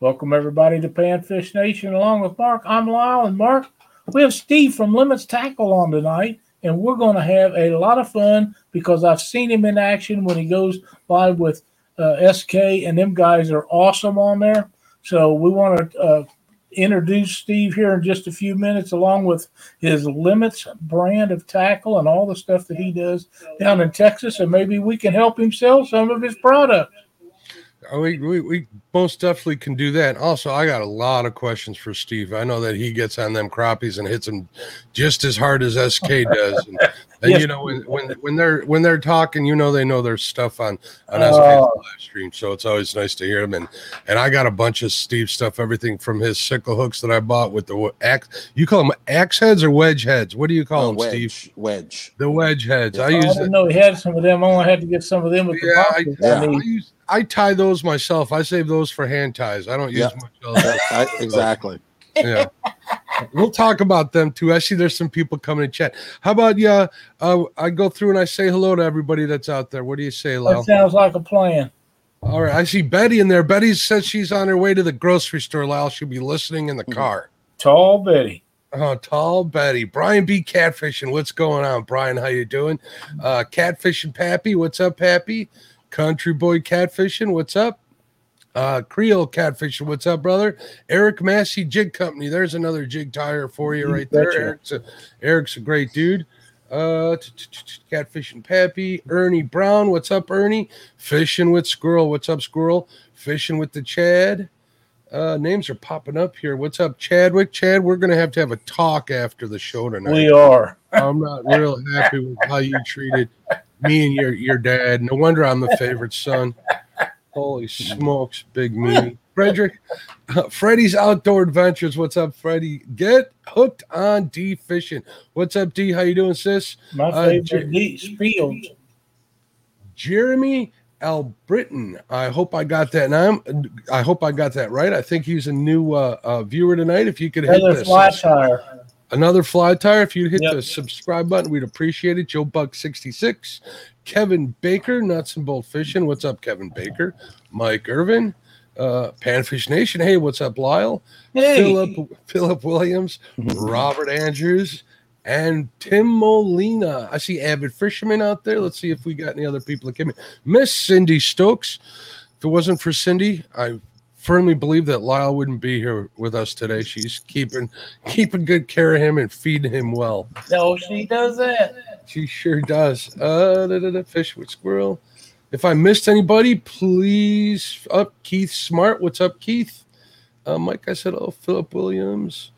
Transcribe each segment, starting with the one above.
Welcome everybody to Panfish Nation along with Mark. I'm Lyle and Mark. We have Steve from Limits Tackle on tonight, and we're going to have a lot of fun because I've seen him in action when he goes live with uh, SK, and them guys are awesome on there. So we want to uh, introduce Steve here in just a few minutes, along with his Limits brand of tackle and all the stuff that he does down in Texas, and maybe we can help him sell some of his products. Oh, we, we, we most definitely can do that. Also, I got a lot of questions for Steve. I know that he gets on them crappies and hits them just as hard as SK does. And, and yes. you know, when, when when they're when they're talking, you know, they know their stuff on on SK's oh. live stream. So it's always nice to hear them. And and I got a bunch of Steve stuff, everything from his sickle hooks that I bought with the axe. You call them axe heads or wedge heads? What do you call them, wedge, Steve? Wedge. The wedge heads. I, oh, I use. I didn't know he had some of them. I only had to get some of them with yeah, the I, yeah. I use I tie those myself. I save those for hand ties. I don't use yep. much else. I, exactly. Yeah. we'll talk about them too. I see there's some people coming to chat. How about yeah? Uh, I go through and I say hello to everybody that's out there. What do you say, Lyle? That sounds like a plan. All right. I see Betty in there. Betty says she's on her way to the grocery store, Lyle. She'll be listening in the mm-hmm. car. Tall Betty. Oh, tall Betty. Brian B. Catfishing. What's going on, Brian? How you doing? Uh, Catfishing Pappy. What's up, Pappy? Country Boy Catfishing, what's up? Uh, Creole Catfishing, what's up, brother? Eric Massey Jig Company, there's another jig tire for you right there. Eric's a, Eric's a great dude. Uh, Catfishing Pappy, Ernie Brown, what's up, Ernie? Fishing with Squirrel, what's up, Squirrel? Fishing with the Chad. Uh, names are popping up here. What's up, Chadwick? Chad, we're gonna have to have a talk after the show tonight. We are. I'm not real happy with how you treated me and your your dad. No wonder I'm the favorite son. Holy smokes, big me. Frederick, uh, Freddie's Outdoor Adventures. What's up, Freddie? Get hooked on D fishing. What's up, D? How you doing, sis? My uh, favorite uh, D Spiels. Jeremy L. Britton. I hope I got that. Now, I'm, I hope I got that right. I think he's a new uh, uh, viewer tonight. If you could hit this. Flat tire. Another fly tire. If you hit yep. the subscribe button, we'd appreciate it. Joe Buck 66. Kevin Baker, Nuts and Bolt Fishing. What's up, Kevin Baker? Mike Irvin, uh, Panfish Nation. Hey, what's up, Lyle? Hey. Philip Philip Williams, Robert Andrews, and Tim Molina. I see avid fishermen out there. Let's see if we got any other people that came in. Miss Cindy Stokes. If it wasn't for Cindy, I firmly believe that Lyle wouldn't be here with us today. She's keeping keeping good care of him and feeding him well. No, she doesn't. She sure does. Uh, da, da, da, fish with squirrel. If I missed anybody, please up Keith Smart. What's up, Keith? Uh, Mike, I said, oh, Philip Williams.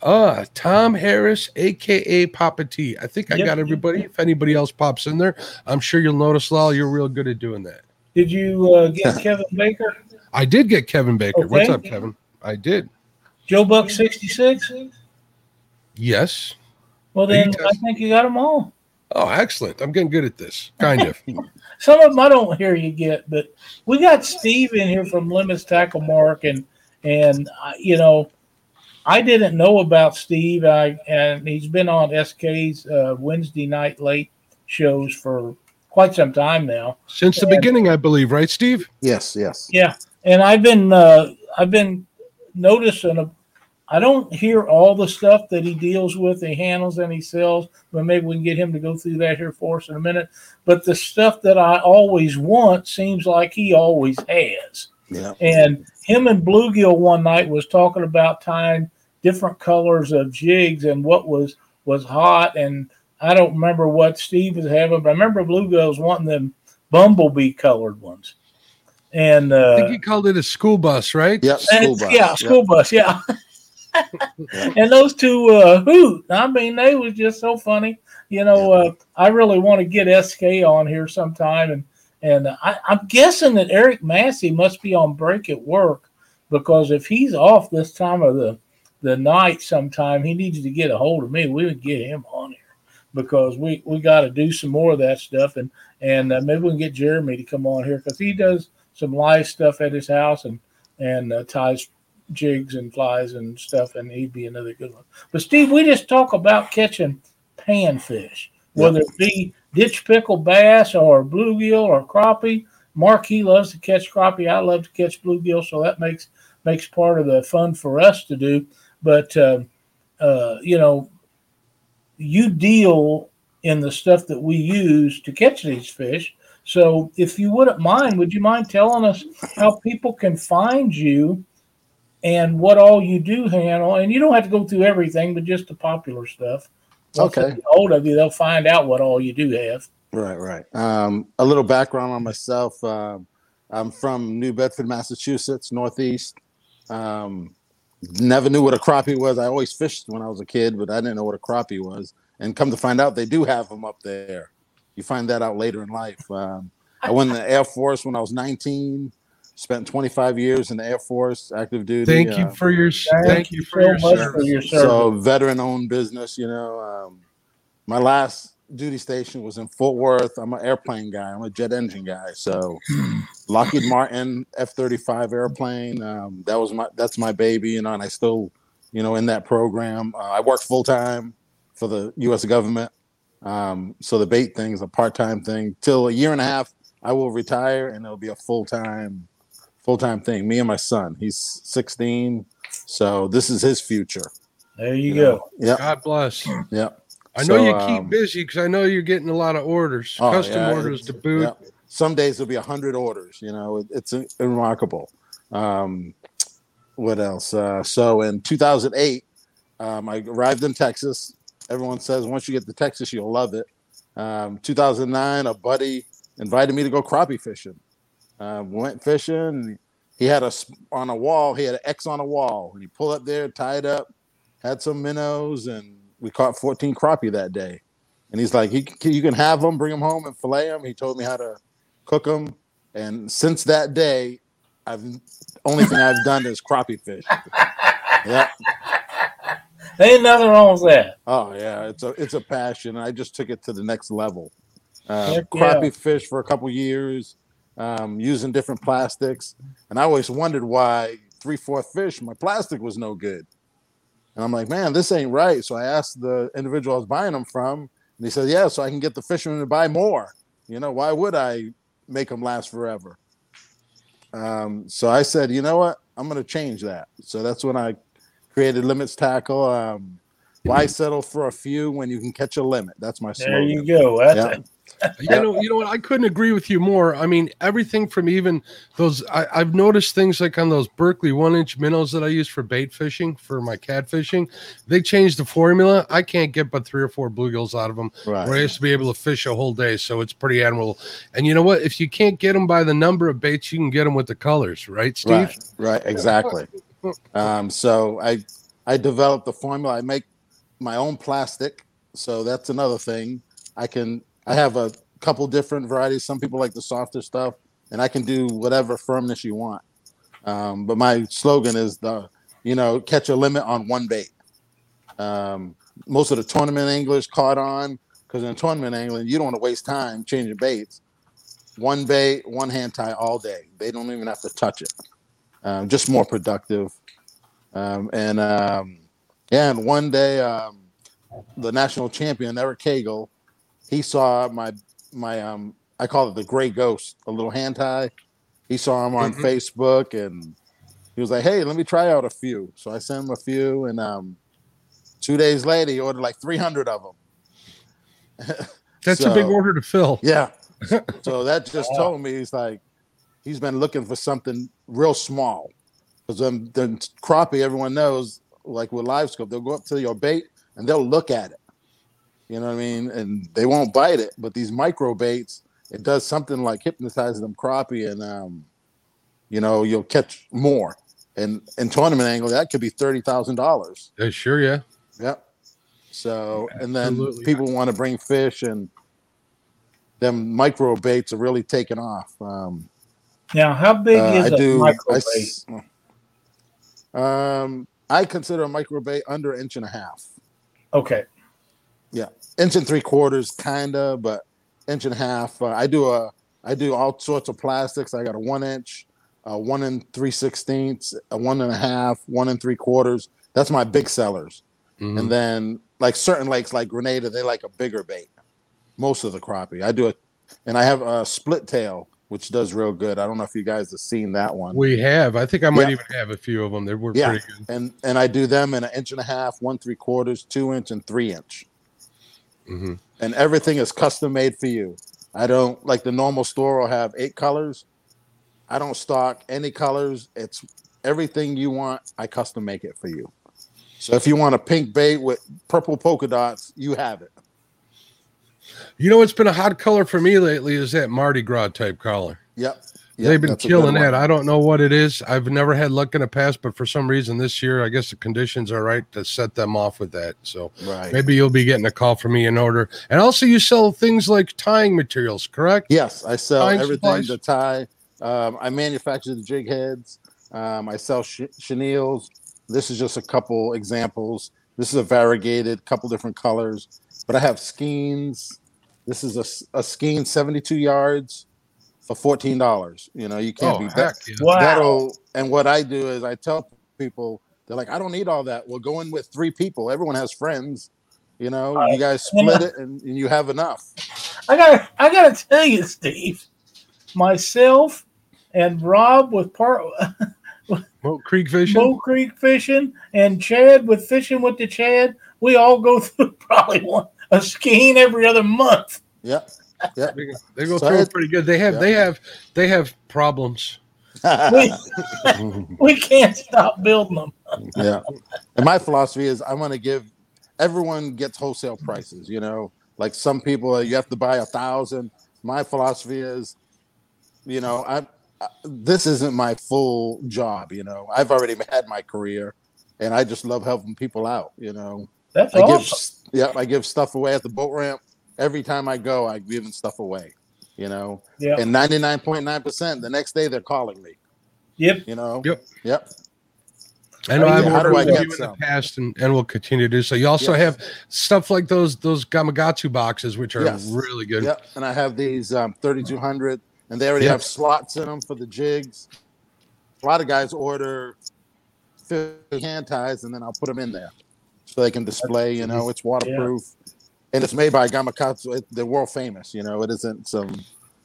Ah, Tom Harris, aka Papa T. I think I yep. got everybody. If anybody else pops in there, I'm sure you'll notice, Lyle, you're real good at doing that. Did you uh, get Kevin Baker? I did get Kevin Baker. Okay. What's up, Kevin? I did. Joe Buck 66? Yes. Well, then I think you got them all. Oh, excellent. I'm getting good at this. Kind of. Some of them I don't hear you get, but we got Steve in here from Limits Tackle Mark, and and uh, you know, I didn't know about Steve. I and he's been on SK's uh, Wednesday night late shows for quite some time now. Since the and, beginning, I believe, right, Steve? Yes, yes. Yeah and I've been uh, I've been noticing. A, I don't hear all the stuff that he deals with, he handles, and he sells. But maybe we can get him to go through that here for us in a minute. But the stuff that I always want seems like he always has. Yeah. And him and Bluegill one night was talking about tying different colors of jigs and what was was hot. And I don't remember what Steve was having, but I remember Bluegill was wanting them bumblebee colored ones. And uh, I think he called it a school bus, right? Yeah, school bus. Yeah, school yep. bus. Yeah. and those two uh, hoot. I mean, they was just so funny. You know, uh, I really want to get SK on here sometime, and and I, I'm guessing that Eric Massey must be on break at work because if he's off this time of the the night, sometime he needs to get a hold of me. We would get him on here because we we got to do some more of that stuff, and and uh, maybe we can get Jeremy to come on here because he does some live stuff at his house and and uh, ties jigs and flies and stuff, and he'd be another good one. But Steve, we just talk about catching panfish, whether it be ditch pickle bass or bluegill or crappie. Mark he loves to catch crappie. I love to catch bluegill, so that makes makes part of the fun for us to do. But uh, uh, you know, you deal in the stuff that we use to catch these fish. So, if you wouldn't mind, would you mind telling us how people can find you and what all you do handle? And you don't have to go through everything, but just the popular stuff. Once Okay. hold of you, they'll find out what all you do have. Right, right. Um, a little background on myself. Um, I'm from New Bedford, Massachusetts, Northeast. Um, never knew what a crappie was. I always fished when I was a kid, but I didn't know what a crappie was. And come to find out, they do have them up there. You find that out later in life. Um, I went in the Air Force when I was 19. Spent 25 years in the Air Force, active duty. Thank uh, you for your Thank thank you you for so your much service. for your so veteran owned business you know um, my last duty station was in fort worth i'm an airplane guy i'm a jet engine guy so lockheed martin f-35 airplane um, that was my that's my baby you know and i still you know in that program uh, i work full-time for the u.s government um, so the bait thing is a part-time thing till a year and a half i will retire and it'll be a full-time full-time thing me and my son he's 16 so this is his future There you go. Yep. God bless. Yeah. I know So, you keep um, busy because I know you're getting a lot of orders, oh, custom yeah, orders to boot. yep. Some days there'll be a hundred orders. You know, it, it's uh, remarkable. Um, what else? Uh, so in 2008, um, I arrived in Texas. Everyone says once you get to Texas, you'll love it. Um, 2009, a buddy invited me to go crappie fishing. Uh, went fishing. He had a on a wall. He had an X on a wall, and he pulled up there, tied up, had some minnows, and we caught 14 crappie that day. And he's like, he, you can have them, bring them home and fillet them. He told me how to cook them. And since that day, I've only thing I've done is crappie fish. Yeah. Ain't nothing wrong with that. Oh yeah, it's a it's a passion. I just took it to the next level. Uh, Heck yeah. fish for a couple years, um, using different plastics, and I always wondered why three fourth fish my plastic was no good. And I'm like, man, this ain't right. So I asked the individual I was buying them from, and he said, yeah, so I can get the fishermen to buy more. You know, why would I make them last forever? Um, so I said, you know what, I'm going to change that. So that's when I created Limits Tackle. Um, why settle for a few when you can catch a limit? That's my There you go. That's Yeah. it. You know, you know what? I couldn't agree with you more. I mean, everything from even those. I, I've noticed things like on those Berkley one-inch minnows that I use for bait fishing for my cat fishing. They changed the formula. I can't get but three or four bluegills out of them. Where I Right. used to be able to fish a whole day, so it's pretty admirable. And you know what? If you can't get them by the number of baits, you can get them with the colors, right, Steve? Right. Right. Exactly. Um, so I I developed the formula. I make my own plastic. So that's another thing. I can I have a couple different varieties. Some people like the softer stuff, and I can do whatever firmness you want. Um, but my slogan is the you know catch a limit on one bait. Um, most of the tournament anglers caught on because in tournament angling you don't want to waste time changing baits. One bait, one hand tie all day. They don't even have to touch it. Um, just more productive. Um, and um, yeah, and one day um, the national champion Eric Cagle, he saw my my um I call it the gray ghost, a little hand tie. He saw him on Mhm. Facebook and he was like, "Hey, let me try out a few." So I sent him a few, and um, two days later, he ordered like 300 of them. That's a big order to fill. Yeah. so that just told me he's like he's been looking for something real small. Because then then crappie, everyone knows, like with live scope, they'll go up to your bait and they'll look at it. You know what I mean? And they won't bite it. But these micro baits, it does something like hypnotize them crappie and um, you know, you'll catch more. And in tournament angle, that could be thirty thousand dollars. Yeah, sure, yeah. Yep. So, and then people want to bring fish, and them micro baits are really taking off. Um, Now, how big uh, is I a do. micro I, um, I consider a micro bait under inch and a half, Okay. Yeah, inch and three quarters, kinda, but inch and a half. Uh, I do a, I do all sorts of plastics. I got a one inch, a one and three sixteenths, a one and a half, one and three quarters. That's my big sellers. Mhm. And then like certain lakes like Grenada, they like a bigger bait. Most of the crappie. I do it and I have a split tail. Which does real good. I don't know if you guys have seen that one. We have. I think I might Yeah. even have a few of them. They were Yeah. pretty good. and and I do them in an inch and a half, one three quarters, two inch, and three inch. hmm and everything is custom made for you. I don't like the normal store will have eight colors. I don't stock any colors. It's everything you want. I custom make it for you. So if you want a pink bait with purple polka dots, you have it. You know what's been a hot color for me lately is that Mardi Gras type collar. Yep. Yep, They've been killing that. I don't know what it is. I've never had luck in the past, but for some reason this year, I guess the conditions are right to set them off with that. So Right. maybe you'll be getting a call from me in order. And also, you sell things like tying materials, correct? Yes, I sell Tying everything supplies? to tie. Um, I manufacture the jig heads. Um, I sell sh- chenilles. This is just a couple examples. This is a variegated, couple different colors. But I have skeins. This is a skein 72 yards for $14. You know, you can't Oh, beat heck that. yeah. Wow. That'll, and what I do is I tell people, they're like, I don't need all that. Well, go in with three people. Everyone has friends. You know, you guys split it and, and you have enough. I got I got to tell you, Steve, myself and Rob with part Well, creek fishing. Bow Creek fishing and Chad with fishing with the Chad. We all go through probably one a skein every other month. Yeah, Yep. They, they go So through it- it pretty good. They have, Yeah. they have, they have problems. We, we can't stop building them. yeah. And my philosophy is I want to give everyone gets wholesale prices, you know. Like some people you have to buy a thousand. My philosophy is, you know, I, I this isn't my full job, you know. I've already had my career and I just love helping people out, you know. That's I give awesome. yeah, I give stuff away at the boat ramp. Every time I go, I'm giving stuff away, you know. Yeah. And 99.9% the next day they're calling me, Yep. you know. Yep. Yep. I know I've do you- do ordered I from you in the past, and, and will continue to do so. You also Yes. have stuff like those those Gamakatsu boxes, which are Yes. really good. Yep, and I have these um, 3200, and they already Yep. have slots in them for the jigs. A lot of guys order 50 hand ties, and then I'll put them in there so they can display. You know, it's waterproof, and it's made by Gamakatsu. It, they're world famous. You know, it isn't some,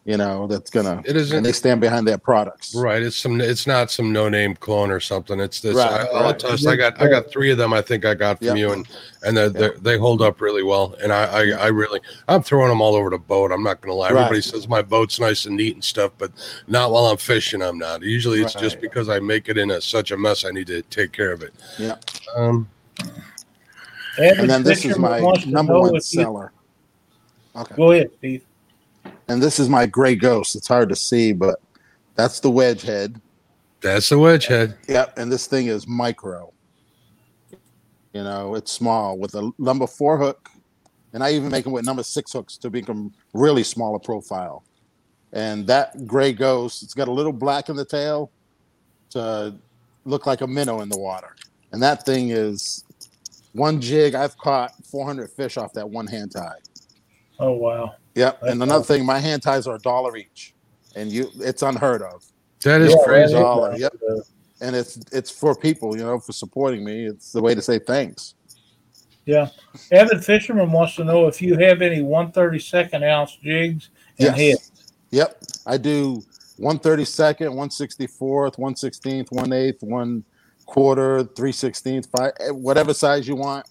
you know, that's gonna. It isn't and they stand behind their products. right. It's some. It's not some no name clone or something. It's this. Right, I, I'll right. tell us, I got I got three of them. I think I got from Yep. you, and and they're, they're, they hold up really well. And I, I I really I'm throwing them all over the boat. I'm not gonna lie. Right. Everybody says my boat's nice and neat and stuff, but not while I'm fishing. I'm not. Usually it's just because I make it in a, such a mess. I need to take care of it. Yeah. Um. And then this is my number one seller. Okay. Go ahead, Steve. And this is my gray ghost. It's hard to see, but that's the wedge head. That's the wedge head. Yep, and this thing is micro. You know, it's small with a number four hook, and I even make them with number six hooks to become really smaller profile. And that gray ghost, it's got a little black in the tail to look like a minnow in the water. And that thing is one jig, I've caught 400 fish off that one hand tie. Oh wow! Yep. That's and another awesome. thing, my hand ties are a dollar each, and you, it's unheard of. That is crazy. Dollar. Yep. And it's it's for people, you know, for supporting me. It's the way to say thanks. Yeah. Avid Fisherman wants to know if you have any 132nd ounce jigs and yes. heads. Yep. I do 132nd, 164th, 116th, 1/8th, 1 quarter, three sixteenth, five, eh, whatever size you want.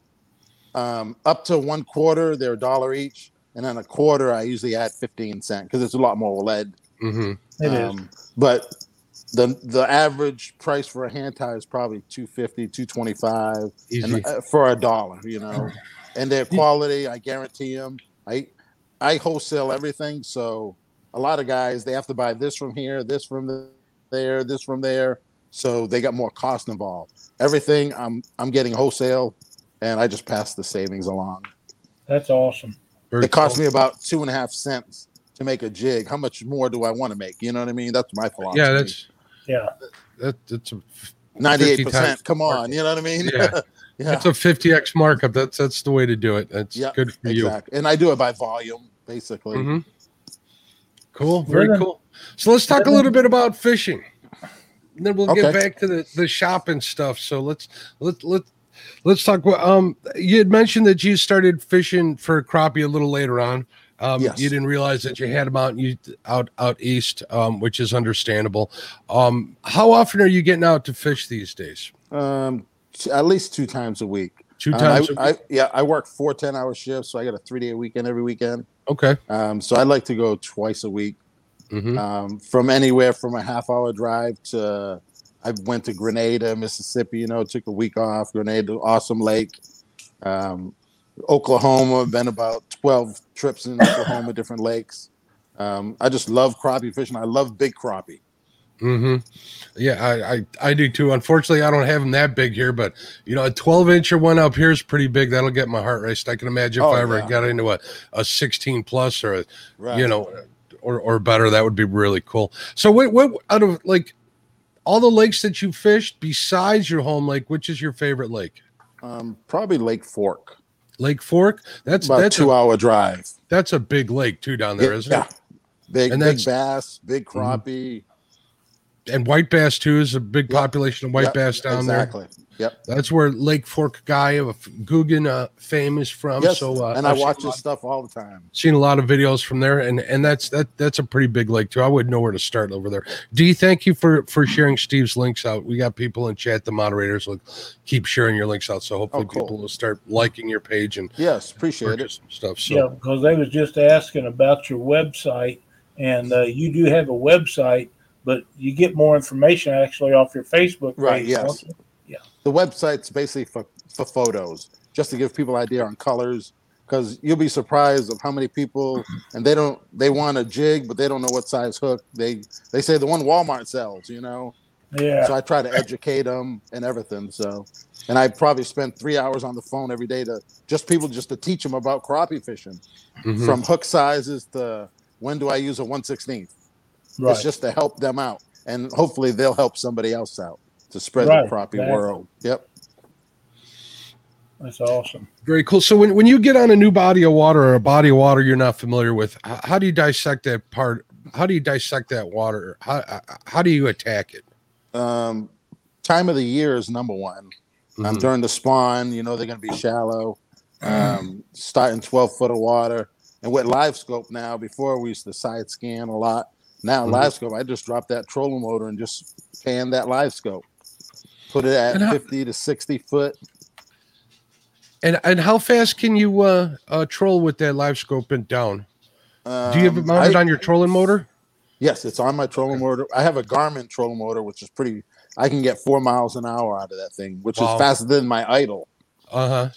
Um, up to one quarter, they're a dollar each, and then a quarter, I usually add fifteen cent because it's a lot more lead. hmm It is. Um, But the the average price for a hand tie is probably 250 225 Easy. and uh, for a dollar you know and their quality i guarantee them i i wholesale everything so a lot of guys they have to buy this from here this from the- there this from there so they got more cost involved everything i'm i'm getting wholesale and i just pass the savings along That's awesome. Very it cost cool. me about two and a half cents to make a jig how much more do i want to make you know what i mean that's my philosophy Yeah, that's Yeah. that, that's a ninety-eight percent. Come on, you know what I mean? Yeah. yeah, that's a 50x markup. That's that's the way to do it. That's Yeah, good for you. And I do it by volume, basically. hmm Cool, very cool. So let's talk a little bit about fishing. And then we'll get back to the the shop and stuff. So let's let let let's talk. Um, you had mentioned that you started fishing for crappie a little later on. Um, Yes. You didn't realize that you had them out you out out east, um, which is understandable. Um, how often are you getting out to fish these days? Um, at least two times a week. Two Um, times. I, a week? I, yeah, I work four 10 hour shifts, so I got a three day weekend every weekend. okay. Um, so I like to go twice a week. Mhm. um, from anywhere from a half hour drive to I went to Grenada, Mississippi. You know, took a week off. Grenada, awesome lake. Um, Oklahoma, been about twelve trips in Oklahoma, different lakes. Um, I just love crappie fishing. I love big crappie. Mm-hmm. Yeah, I, I I do too. Unfortunately, I don't have them that big here, but you know, a 12 incher one up here is pretty big. That'll get my heart raced. I can imagine if Oh, I ever yeah. got into a, a 16 plus or a Right. you know, or or better, that would be really cool. So what what out of like all the lakes that you fished besides your home lake, which is your favorite lake? um, probably Lake Fork. Lake Fork. That's About that's two a, hour drive. that's a big lake too down there, isn't it? yeah. Big, And big bass, big Mhm. crappie. it? And white bass too is a big Yep. population of white Yep, bass down there. exactly. Yep. That's where Lake Fork guy of Guggen uh, fame is from. Yes. So uh, and I I've seen watch his stuff all the time. seen a lot of videos from there, and and that's that that's a pretty big lake too. I wouldn't know where to start over there. D, thank you for for sharing Steve's links out. We got people in chat. The moderators will keep sharing your links out, so hopefully Oh, cool. people will start liking your page and Yes, appreciate it. some stuff. So Yeah, because they was just asking about your website, and uh, you do have a website, but you get more information actually off your Facebook page. Right, yes. don't the website's basically for, for photos just to give people idea on colors because you'll be surprised of how many people and they don't they want a jig but they don't know what size hook they they say the one walmart sells you know Yeah, so i try to educate them and everything so and i probably spend three hours on the phone every day to just people just to teach them about crappie fishing mhm. from hook sizes to when do i use a 116th right. it's just to help them out and hopefully they'll help somebody else out to spread Right, the crappie exactly. world yep That's awesome. very cool. So when when you get on a new body of water or a body of water you're not familiar with, how do you dissect that part? How do you dissect that water? How how do you attack it? um, time of the year is number one. Um, Mhm. during the spawn, you know they're going to be shallow, um, starting 12 foot of water. And with live scope now, before we used to side scan a lot. Now Mhm. live scope, I just drop that trolling motor and just pan that live scope. Put it at how- 50 to 60 foot. And and how fast can you uh, uh troll with that live scope and down? Do you have it Um, mounted I- on your trolling motor? Yes, it's on my trolling motor. I have a Garmin trolling motor, which is pretty. I can get four miles an hour out of that thing, which Wow. is faster than my idle. Uh huh.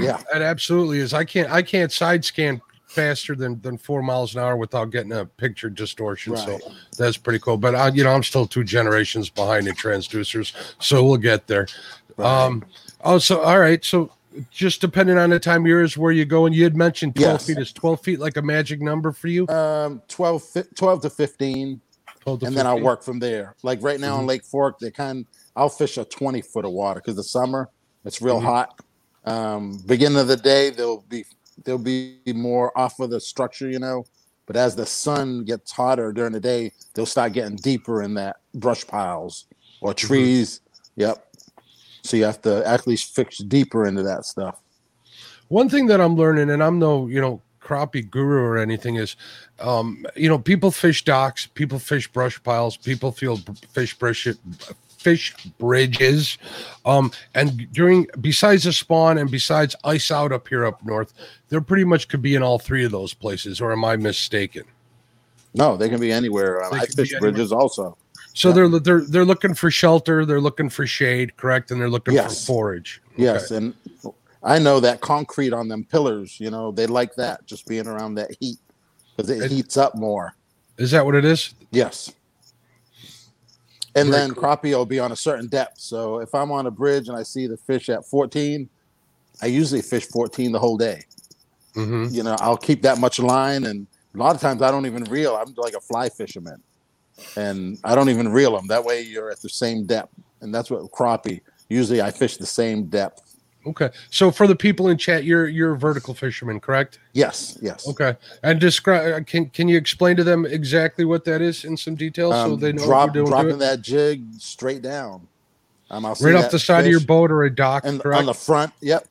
Yeah, It absolutely is. I can't I can't side scan faster than than four miles an hour without getting a picture distortion. So that's pretty cool. But I, you know, I'm still two generations behind in transducers, so we'll get there. right. Um. Also, all right. So just depending on the time of year is where you go. And you had mentioned 12 Yes. feet. Is 12 feet like a magic number for you? um, 12, 12 to 15. 12 to and then I'll work from there. Like right now Mhm. on Lake Fork, they kind I'll fish a 20 foot of water because the summer it's real Mhm. hot. Um, beginning of the day they'll be they'll be more off of the structure, you know. But as the sun gets hotter during the day, they'll start getting deeper in that brush piles or trees. Yep. So you have to actually fix deeper into that stuff. One thing that I'm learning, and I'm no, you know, crappie guru or anything, is, um, you know, people fish docks, people fish brush piles, people feel fish bridge, fish bridges, um, and during besides the spawn and besides ice out up here up north, there pretty much could be in all three of those places. Or am I mistaken? No, they can be anywhere. Um, They I fish bridges also. So Yeah. they're they're they're looking for shelter, they're looking for shade, correct, and they're looking Yes. for forage. Yes, and I know that concrete on them pillars, you know, they like that just being around that heat because it It- heats up more. Is that what it is? Yes. And Very then cool. crappie will be on a certain depth. So if I'm on a bridge and I see the fish at 14, I usually fish 14 the whole day. hmm You know, I'll keep that much line, and a lot of times I don't even reel. I'm like a fly fisherman, and I don't even reel them. That way, you're at the same depth, and that's what crappie. Usually, I fish the same depth. Okay. So for the people in chat, you're you're a vertical fisherman, correct? Yes, yes. Okay, and describe. Can can you explain to them exactly what that is in some detail so Um, they know drop, what you're doing? dropping that jig straight down. Um, Right off the side of your boat or a dock, and correct? on the front. Yep.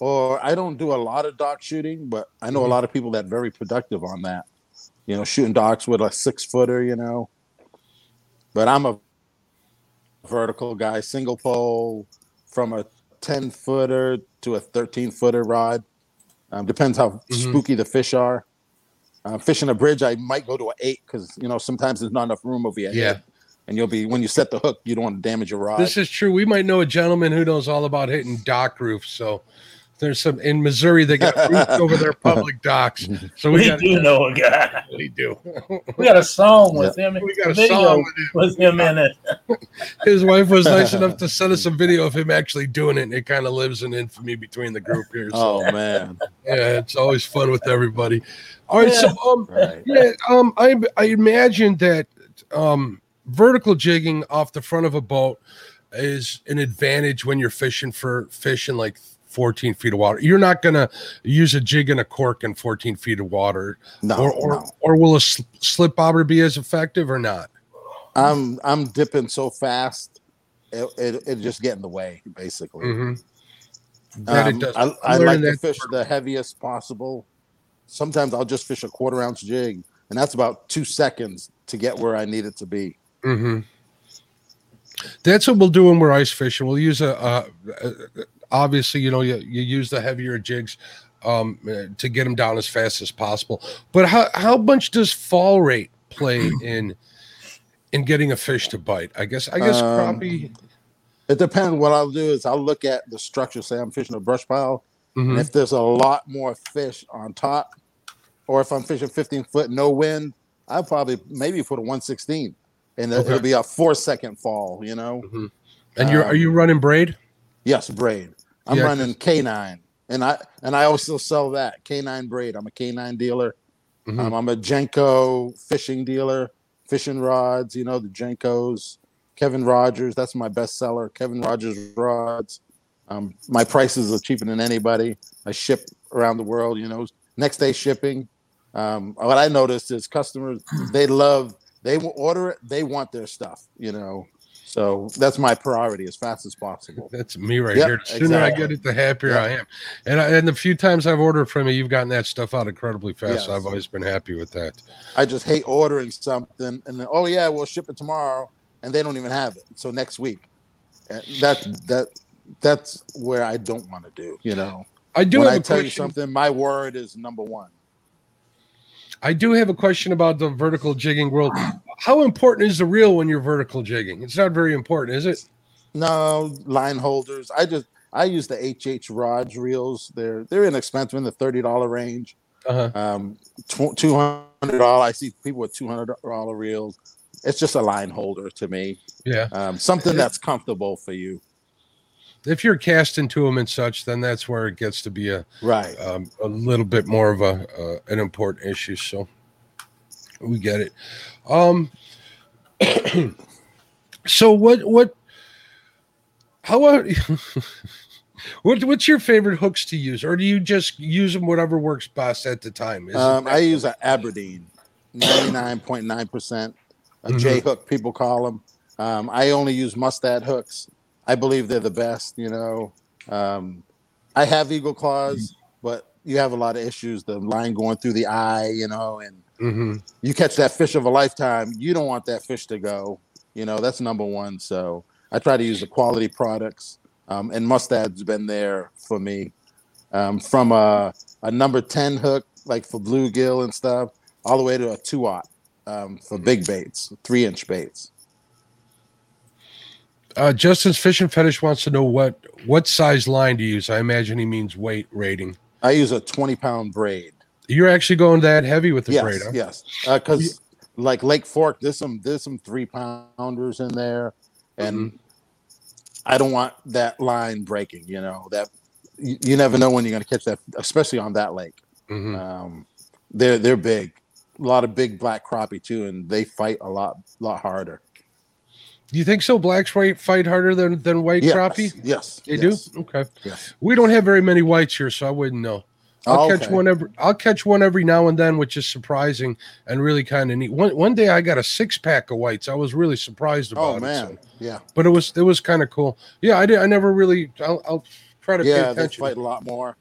or I don't do a lot of dock shooting, but I know Mhm. a lot of people that very productive on that. You know, shooting docks with a six footer, you know. But I'm a vertical guy, single pole from a 10 footer to a 13 footer rod. Um, depends how Mhm. spooky the fish are. Uh, fishing a bridge, I might go to an eight because you know sometimes there's not enough room over your Yeah. head, and you'll be when you set the hook, you don't want to damage your rod. This is true. We might know a gentleman who knows all about hitting dock roofs. So there's some in Missouri they got roofs over their public docks. So we, We got do know a guy. we do. We got a song with him. We got a video song with him. with him in it. His wife was nice enough to send us a video of him actually doing it. And it kind of lives in infamy between the group here. So oh man, yeah, it's always fun with everybody. All right, so um, right? yeah, um, I I imagine that um, vertical jigging off the front of a boat is an advantage when you're fishing for fish in like 14 feet of water. You're not gonna use a jig and a cork in 14 feet of water, No, or or, no. or will a sl- slip bobber be as effective or not? I'm I'm dipping so fast, it it, it just get in the way basically. Mhm. It Um. I, I'm like to fish the heaviest possible. Sometimes I'll just fish a quarter ounce jig, and that's about two seconds to get where I need it to be. Mm-hmm. That's what we'll do when we're ice fishing. We'll use a, uh, obviously, you know, you, you use the heavier jigs um, uh, to get them down as fast as possible. But how how much does fall rate play in in getting a fish to bite? I guess I guess Um, crappie. It depends. What I'll do is I'll look at the structure. Say I'm fishing a brush pile, Mhm. and if there's a lot more fish on top, or if I'm fishing 15 foot no wind, I'll probably maybe put a 116, and Okay. it'll be a four second fall. You know. And you're are you running braid? Yes, braid. I'm Yeah, running K9, and I and I also sell that K9 braid. I'm a K9 dealer. Mhm. Um, I'm a Jenko fishing dealer, fishing rods. You know the Jenkos. Kevin Rogers, that's my best seller. Kevin Rogers rods. Um, my prices are cheaper than anybody. I ship around the world. You know, next day shipping. Um, what I noticed is customers they love they will order it. They want their stuff. You know, so that's my priority as fast as possible. That's me right Yep, here. The sooner I get it, the happier Yep. I am. And I, and the few times I've ordered from you, you've gotten that stuff out incredibly fast. Yes. I've always been happy with that. I just hate ordering something and then oh yeah, we'll ship it tomorrow, and they don't even have it. So next week, that that that's where I don't want to do. You know, I do when have I tell you something, my word is number one. I do have a question about the vertical jigging world. How important is the reel when you're vertical jigging? It's not very important, is it? No line holders. I just I use the HH rods reels. They're they're inexpensive in the thirty dollar range. Uh-huh. Um, two hundred dollar. I see people with two hundred dollar reels. It's just a line holder to me. Yeah. Um, something that's comfortable for you. If you're casting to them and such, then that's where it gets to be a Right. um, a little bit more of a uh, an important issue. So we get it. Um. so what what how are what what's your favorite hooks to use, or do you just use them whatever works best at the time? Is Um, I use an Aberdeen, ninety nine point nine percent, a Mhm. J hook. People call them. Um, I only use mustad hooks. I believe they're the best. You know, um, I have eagle claws, but you have a lot of issues. The line going through the eye, you know, and Mhm. you catch that fish of a lifetime. You don't want that fish to go. You know, that's number one. So I try to use the quality products, um, and mustad's been there for me. Um, from a, a number 10 hook, like for bluegill and stuff, all the way to a two aught um, for big baits, three inch baits. Uh, Justin's fishing fetish wants to know what what size line to use. I imagine he means weight rating. I use a 20 pound braid. You're actually going that heavy with the yes, braid, huh? yes. Because like Lake Fork, there's some there's some three pounders in there, and Mm-hmm. I don't want that line breaking. You know that you, you never know when you're going to catch that, especially on that lake. Mhm. Um, they're they're big, a lot of big black crappie too, and they fight a lot lot harder. Do you think so? Blacks fight fight harder than than white Yes, crappie? Yes, They yes, do. Okay. Yes. We don't have very many whites here, so I wouldn't know. I'll Oh, catch okay. one every. I'll catch one every now and then, which is surprising and really kind of neat. One one day I got a six pack of whites. I was really surprised about it. Oh it. man, so- yeah. but it was it was kind of cool. Yeah, I did. I never really. I'll, I'll Try to yeah, they fight a lot more.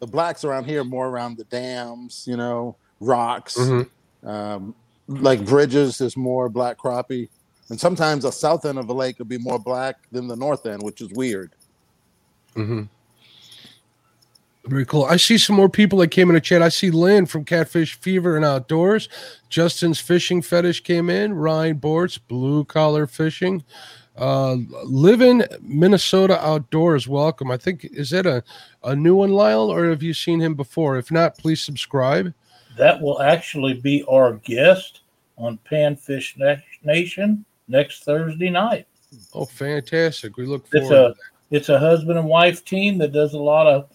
The blacks around here more around the dams, you know, rocks. Mm-hmm. Um, like bridges, there's more black crappie, and sometimes the south end of the lake could be more black than the north end, which is weird. Mm-hmm. Very cool. I see some more people that came in the chat. I see Lynn from Catfish Fever and Outdoors. Justin's Fishing Fetish came in. Ryan Bortz, Blue Collar Fishing. Uh, live in Minnesota Outdoors. Welcome. I think, is that a, a new one, Lyle, or have you seen him before? If not, please subscribe. That will actually be our guest on Panfish Nation next Thursday night. Oh, fantastic. We look forward it's a, It's a husband and wife team that does a lot of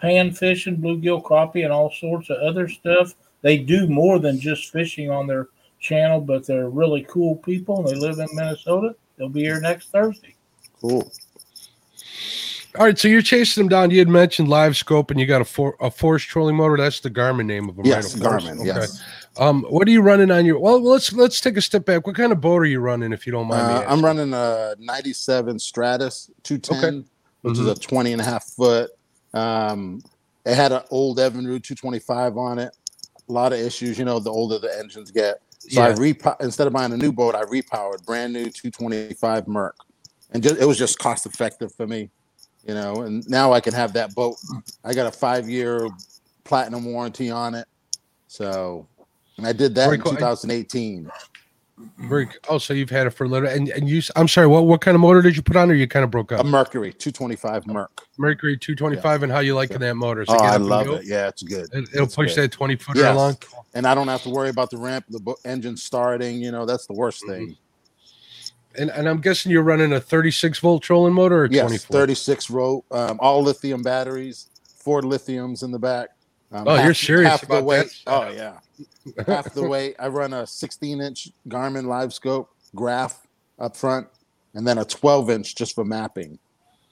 pan fishing, bluegill, crappie, and all sorts of other stuff. They do more than just fishing on their channel, but they're really cool people and they live in Minnesota. They'll be here next Thursday. Cool. All right, so you're chasing them down. You had mentioned live scope, and you got a for, a force trolling motor. That's the Garmin name of them, yes, right? Garmin. Okay. Yes. Um, what are you running on your? Well, let's let's take a step back. What kind of boat are you running, if you don't mind? Uh, I'm running a '97 Stratus 210, okay. which mm-hmm. is a 20 and a half foot um, it had an old Evinrude 225 on it. A lot of issues, you know, the older the engines get. So yeah. I repo- instead of buying a new boat, I repowered brand new 225 Merc, and just, it was just cost effective for me, you know. And now I can have that boat. I got a five year platinum warranty on it, so and I did that Very in cool. 2018. Very. Oh, so you've had it for a little, and and you. I'm sorry. What what kind of motor did you put on, or you kind of broke up? A Mercury 225 Merc. Mercury 225, yeah. and how you liking that motor? So oh, I love it. Yeah, it's good. It, will push good. that 20 footer yes. along, and I don't have to worry about the ramp, the engine starting. You know, that's the worst mm-hmm. thing. And, and I'm guessing you're running a 36 volt trolling motor or yes, 24? 36 volt, um, all lithium batteries, four lithiums in the back. Um, oh, half, you're serious half about the weight. That? Oh yeah, half the weight. I run a 16 inch Garmin Live Scope graph up front, and then a 12 inch just for mapping.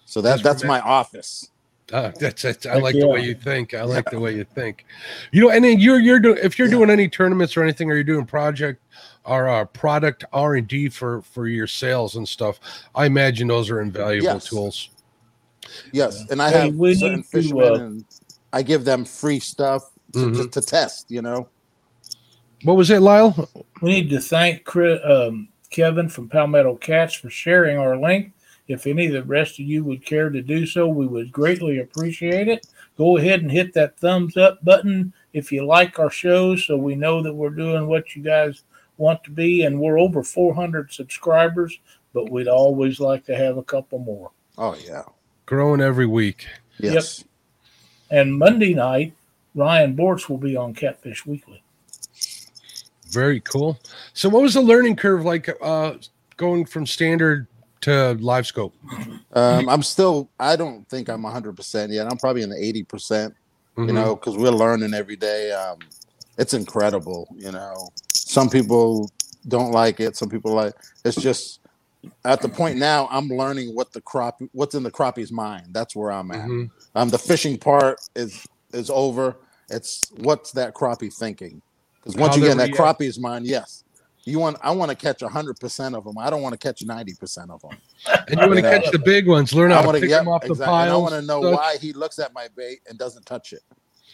So that that's, that's my office. Uh, that's, that's I like the way you think. I like the way you think. You know, and then you're you're doing if you're yeah. doing any tournaments or anything, or you're doing project or uh, product R and D for for your sales and stuff. I imagine those are invaluable yes. tools. Yes, and I have hey, certain fishermen, uh, and I give them free stuff to, mm-hmm. to, to test. You know. What was it, Lyle? We need to thank Chris, um, Kevin from Palmetto Cats for sharing our link. If any of the rest of you would care to do so, we would greatly appreciate it. Go ahead and hit that thumbs up button if you like our shows so we know that we're doing what you guys want to be. And we're over 400 subscribers, but we'd always like to have a couple more. Oh, yeah. Growing every week. Yes. Yep. And Monday night, Ryan Bortz will be on Catfish Weekly. Very cool. So, what was the learning curve like uh, going from standard to live scope? Um, I'm still, I don't think I'm 100% yet. I'm probably in the 80%, mm-hmm. you know, because we're learning every day. Um, it's incredible, you know. Some people don't like it, some people like it's just at the point now I'm learning what the crop what's in the crappie's mind. That's where I'm at. Mm-hmm. Um, the fishing part is is over. It's what's that crappie thinking? Because once How you get in that crappie's mind, yes, you want. I want to catch hundred percent of them. I don't want to catch ninety percent of them. And you want to catch the big ones. Learn how to pick yep, them off exactly. the pile. I want to know why he looks at my bait and doesn't touch it.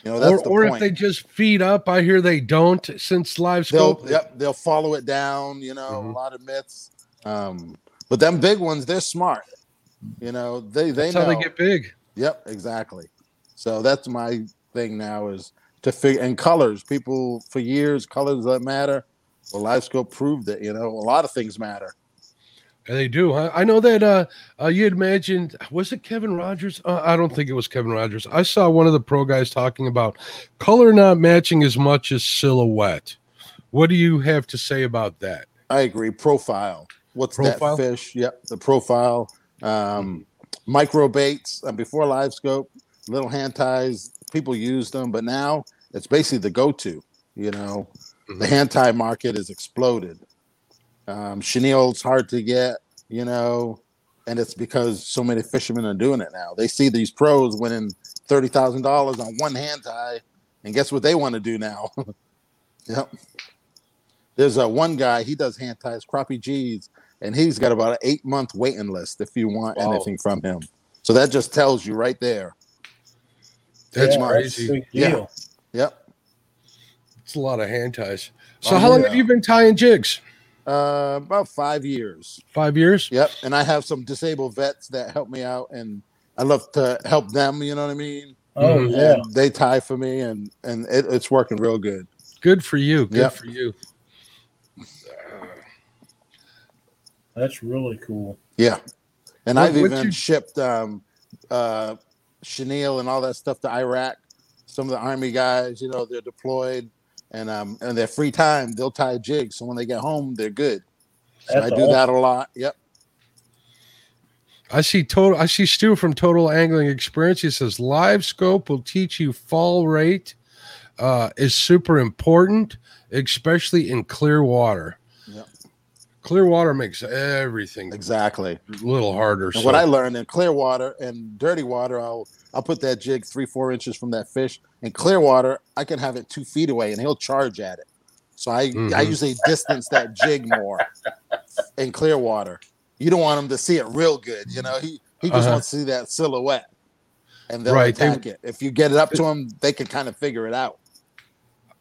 You know, that's or, or if they just feed up. I hear they don't since live scope. They'll, yep, they'll follow it down. You know, mm-hmm. a lot of myths. Um, but them big ones, they're smart. You know, they they that's know. how they get big. Yep, exactly. So that's my thing now is to figure and colors. People for years, colors that matter. Well, LiveScope proved it. You know, a lot of things matter. They do. I, I know that uh, uh, you had mentioned, was it Kevin Rogers? Uh, I don't think it was Kevin Rogers. I saw one of the pro guys talking about color not matching as much as silhouette. What do you have to say about that? I agree. Profile. What's profile? that fish? Yep, the profile. Um, micro baits uh, before LiveScope, little hand ties. People used them, but now it's basically the go-to. You know, mm-hmm. the hand tie market has exploded. Um, chenille's hard to get. You know, and it's because so many fishermen are doing it now. They see these pros winning thirty thousand dollars on one hand tie, and guess what they want to do now? yep. There's a one guy he does hand ties, crappie G's, and he's got about an eight month waiting list if you want wow. anything from him. So that just tells you right there. That's Yeah, crazy. a Yeah. deal. Yep. It's a lot of hand ties. So Oh, how long yeah. have you been tying jigs? Uh, about five years. Five years. Yep. And I have some disabled vets that help me out, and I love to help them. You know what I mean? Oh Mhm. yeah. And they tie for me, and and it, it's working real good. Good for you. Good Yeah. for you. That's really cool. Yeah. And What- I've even your- shipped um, uh, chenille and all that stuff to Iraq. Some of the army guys, you know, they're deployed, and um, and their free time they'll tie jigs. So when they get home, they're good. So That's I do that a lot. Yep. I see total. I see Stu from Total Angling Experience. He says live scope will teach you fall rate uh, is super important, especially in clear water. Clear water makes everything Exactly. a little harder. And so- what I learned in clear water and dirty water, I'll I'll put that jig three four inches from that fish. In clear water, I can have it two feet away, and he'll charge at it. So I I Mhm. usually distance that jig more in clear water. You don't want him to see it real good, you know. He he just Uh-huh. wants to see that silhouette, and they'll Right, they- attack it. If you get it up to him, they can kind of figure it out.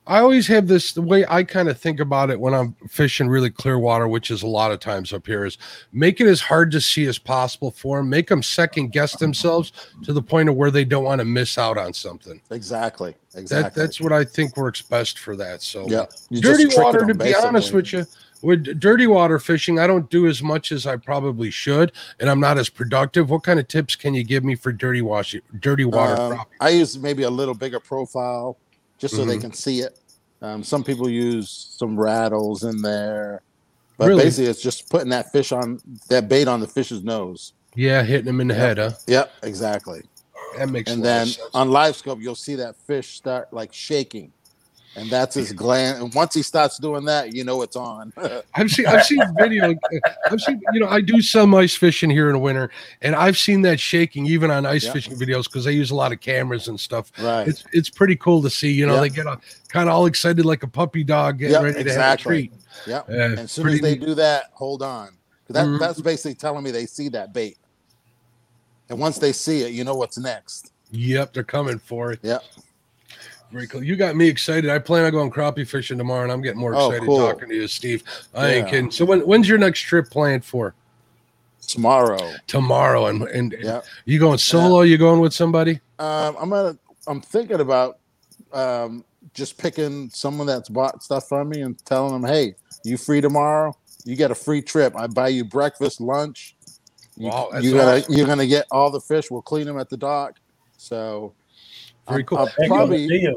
I always have this the way I kind of think about it when I'm fishing really clear water, which is a lot of times up here, is make it as hard to see as possible for them. Make them second guess themselves to the point of where they don't want to miss out on something. Exactly. That Exactly. that's what I think works best for that. So yeah. You dirty water, them, to be honest with you, with dirty water fishing, I don't do as much as I probably should, and I'm not as productive. What kind of tips can you give me for dirty wash, dirty water? Um. I use maybe a little bigger profile just so they Mhm. can see it. Um, some people use some rattles in there, but Really? basically it's just putting that fish on that bait on the fish's nose. yeah, hitting them in the yeah. head, huh? Yep, exactly. That makes. And then sense. on live scope, you'll see that fish start like shaking, and that's his gland. And once he starts doing that, you know it's on. I've seen I've seen video. I've seen you know I do some ice fishing here in the winter, and I've seen that shaking even on ice Yeah. fishing videos because they use a lot of cameras and stuff. right. It's it's pretty cool to see. You know Yeah. they get kind of all excited like a puppy dog getting Yep, ready to exactly. have a treat. Yep. Uh, And as soon as they neat. do that, hold on. That, Mhm. That's basically telling me they see that bait. And once they see it, you know what's next. Yep, they're coming for it. Yep. Very cool. You got me excited. I plan on going crappie fishing tomorrow, and I'm getting more Oh, excited cool. talking to you, Steve. I ain't kidding. So when when's your next trip planned for? Tomorrow. Tomorrow, and and Yeah. you going solo? You going with somebody? Um, I'm gonna. I'm thinking about um, just picking someone that's bought stuff from me and telling them, "Hey, you free tomorrow? You get a free trip. I buy you breakfast, lunch. You, Wow, you gotta, you're gonna get all the fish. We'll clean them at the dock. So, Very I'll- cool. I'll Heck of a probably.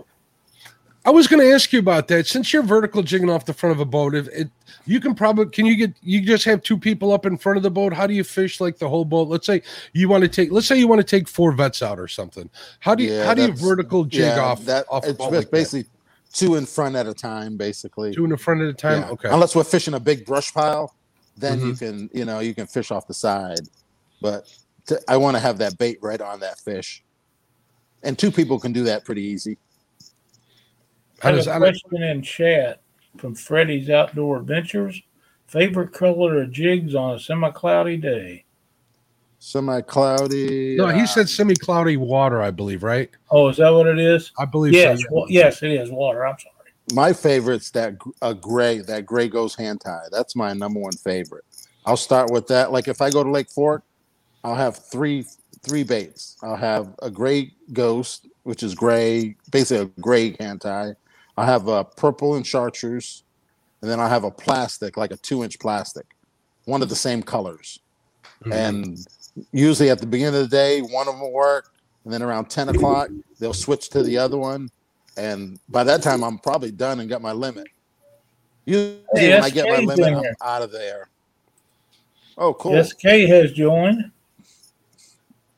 I was going to ask you about that. Since you're vertical jigging off the front of a boat, if it you can probably can you get you just have two people up in front of the boat? How do you fish like the whole boat? Let's say you want to take let's say you want to take four vets out or something. How do you Yeah, how do you vertical jig yeah, off that. off a it's boat just like that? basically two in front at a time, basically. two in the front at a time? Yeah. Okay. Unless we're fishing a big brush pile, then you Mhm. can, you know, you can fish off the side. But to, I want to have that bait right on that fish, and two people can do that pretty easy. I have does a question in chat from Freddy's Outdoor Adventures. Favorite color of jigs on a semi-cloudy day? Semi-cloudy. No, he uh, said semi-cloudy water, I believe, right? Oh, is that what it is? I believe Yes, so. wa- yes, it is water. I'm sorry. my favorite's that gr- a gray. That gray goes hand tie. That's my number one favorite. I'll start with that. Like if I go to Lake Fork, I'll have three three baits. I'll have a gray ghost, which is gray, basically a gray tie. I'll have a purple and chartreuse, and then I'll have a plastic, like a two inch plastic, one of the same colors. Mhm. And usually at the beginning of the day, one of them will work, and then around ten o'clock they'll switch to the other one, and by that time I'm probably done and got my limit. Usually Hey, when I get my limit, I'm out of there. Oh, cool. SK has joined.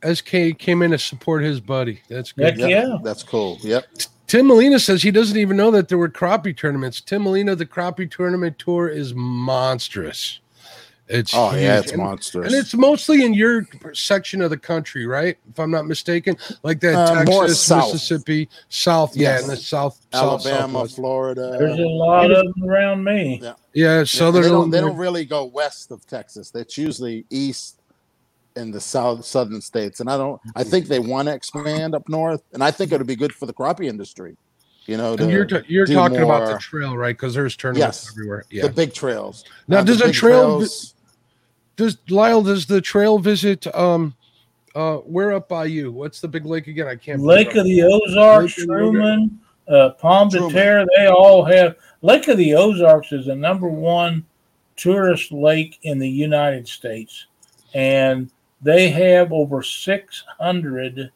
SK came in to support his buddy. That's good. Heck yeah. That's cool. Yep. Tim Molina says he doesn't even know that there were crappie tournaments. Tim Molina, the crappie tournament tour is monstrous. It's Oh yeah, it's and, monstrous. and it's mostly in your section of the country, right? If I'm not mistaken, like that Uh, more Texas, south. Mississippi, South, yeah, in the South, South, Alabama, Southwest. Florida. There's a lot of them around me. Yeah. yeah, Yeah, Southern. they don't they don't really go west of Texas. That's usually east in the south southern states, and I don't. I think they want to expand up north, and I think it would be good for the crappie industry. You know, And you're to ta- you're do talking about the trail, right? Because there's tournaments Yes. everywhere. Yeah. the big trails. Now, Uh, the does a big trail trails- Does Lyle? Does the trail visit? Um, uh, where up by you? What's the big lake again? I can't. Lake of the Ozarks, Lake Truman, uh, Pomme de Terre, they all have. Lake of the Ozarks is the number one tourist lake in the United States, and they have over 600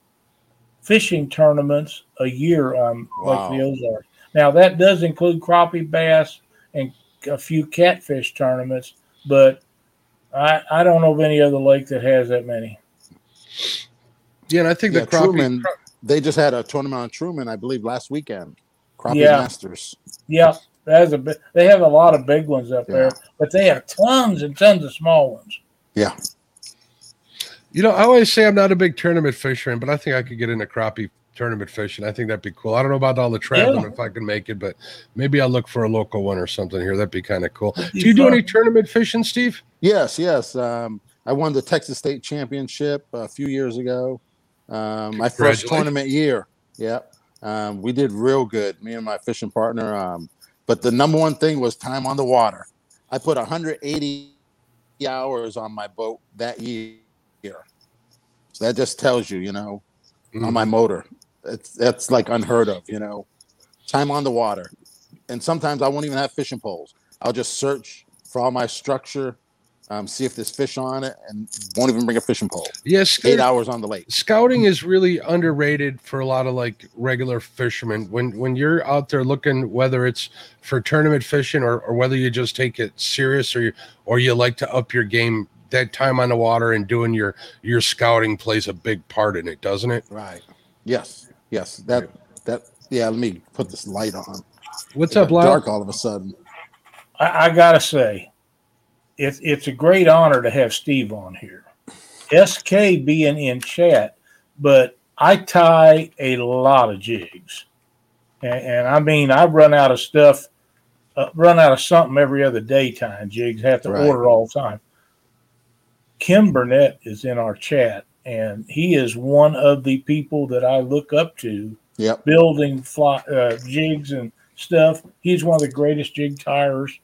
fishing tournaments a year on Lake of the Ozarks. Now that does include crappie bass and a few catfish tournaments, but I, I don't know of any other lake that has that many. Yeah, and I think Yeah, the crappie. Truman. They just had a tournament on Truman, I believe, last weekend. Crappie Yeah. Masters. Yeah, that's a bit. They have a lot of big ones up there, but they have tons and tons of small ones. Yeah, You know, I always say I'm not a big tournament fisherman, but I think I could get into crappie tournament fishing. I think that'd be cool. I don't know about all the traveling Yeah. if I can make it, but maybe I'll look for a local one or something here. That'd be kind of cool. Do you do any tournament fishing, Steve? Yes, yes. Um, I won the Texas State Championship a few years ago. Um, my first tournament year. Yeah. Um, we did real good, me and my fishing partner. Um, but the number one thing was time on the water. I put 180 hours on my boat that year. So that just tells you, you know, Mm-hmm. on my motor. It's that's like unheard of, you know. Time on the water. And sometimes I won't even have fishing poles. I'll just search for all my structure, um, see if there's fish on it, and won't even bring a fishing pole. Yes, Eight hours on the lake. scouting is really underrated for a lot of like regular fishermen when when you're out there looking whether it's for tournament fishing or, or whether you just take it serious or you or you like to up your game that time on the water and doing your your scouting plays a big part in it doesn't it Right. Yes. Yes. That that yeah, let me put this light on. what's It up got Lyle? dark all of a sudden. I, I gotta say, it's it's a great honor to have Steve on here. SK being in chat, but I tie a lot of jigs, and, and I mean I run out of stuff, uh, run out of something every other day. Tying jigs, have to Right. order all the time. Kim Burnett is in our chat, and he is one of the people that I look up to Yep. building fly, uh, jigs and stuff. He's one of the greatest jig tiers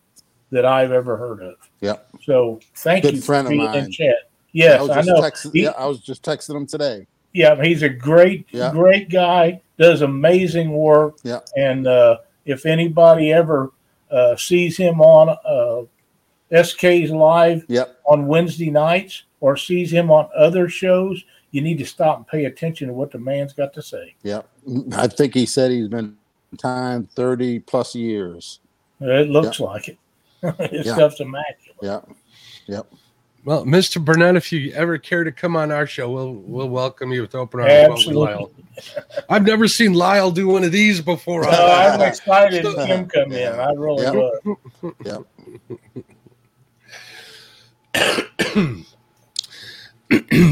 that I've ever heard of. Yep. So thank Good you friend for of being in chat. Yes, I was I, just know. texting He- yeah, I was just texting him today. Yeah, he's a great, Yeah. great guy. Does amazing work. Yeah. And uh, if anybody ever uh, sees him on uh, SK's live Yep. on Wednesday nights or sees him on other shows, you need to stop and pay attention to what the man's got to say. Yep. I think he said he's been time 30 plus years. It looks like it. His Yeah. stuff's immaculate. Yep. Yep. well mr burnett if you ever care to come on our show we'll we'll welcome you with open arms Absolutely. Lyle. i've never seen lyle do one of these before No, I'm excited to see him come in. I really Yeah. was. Yep.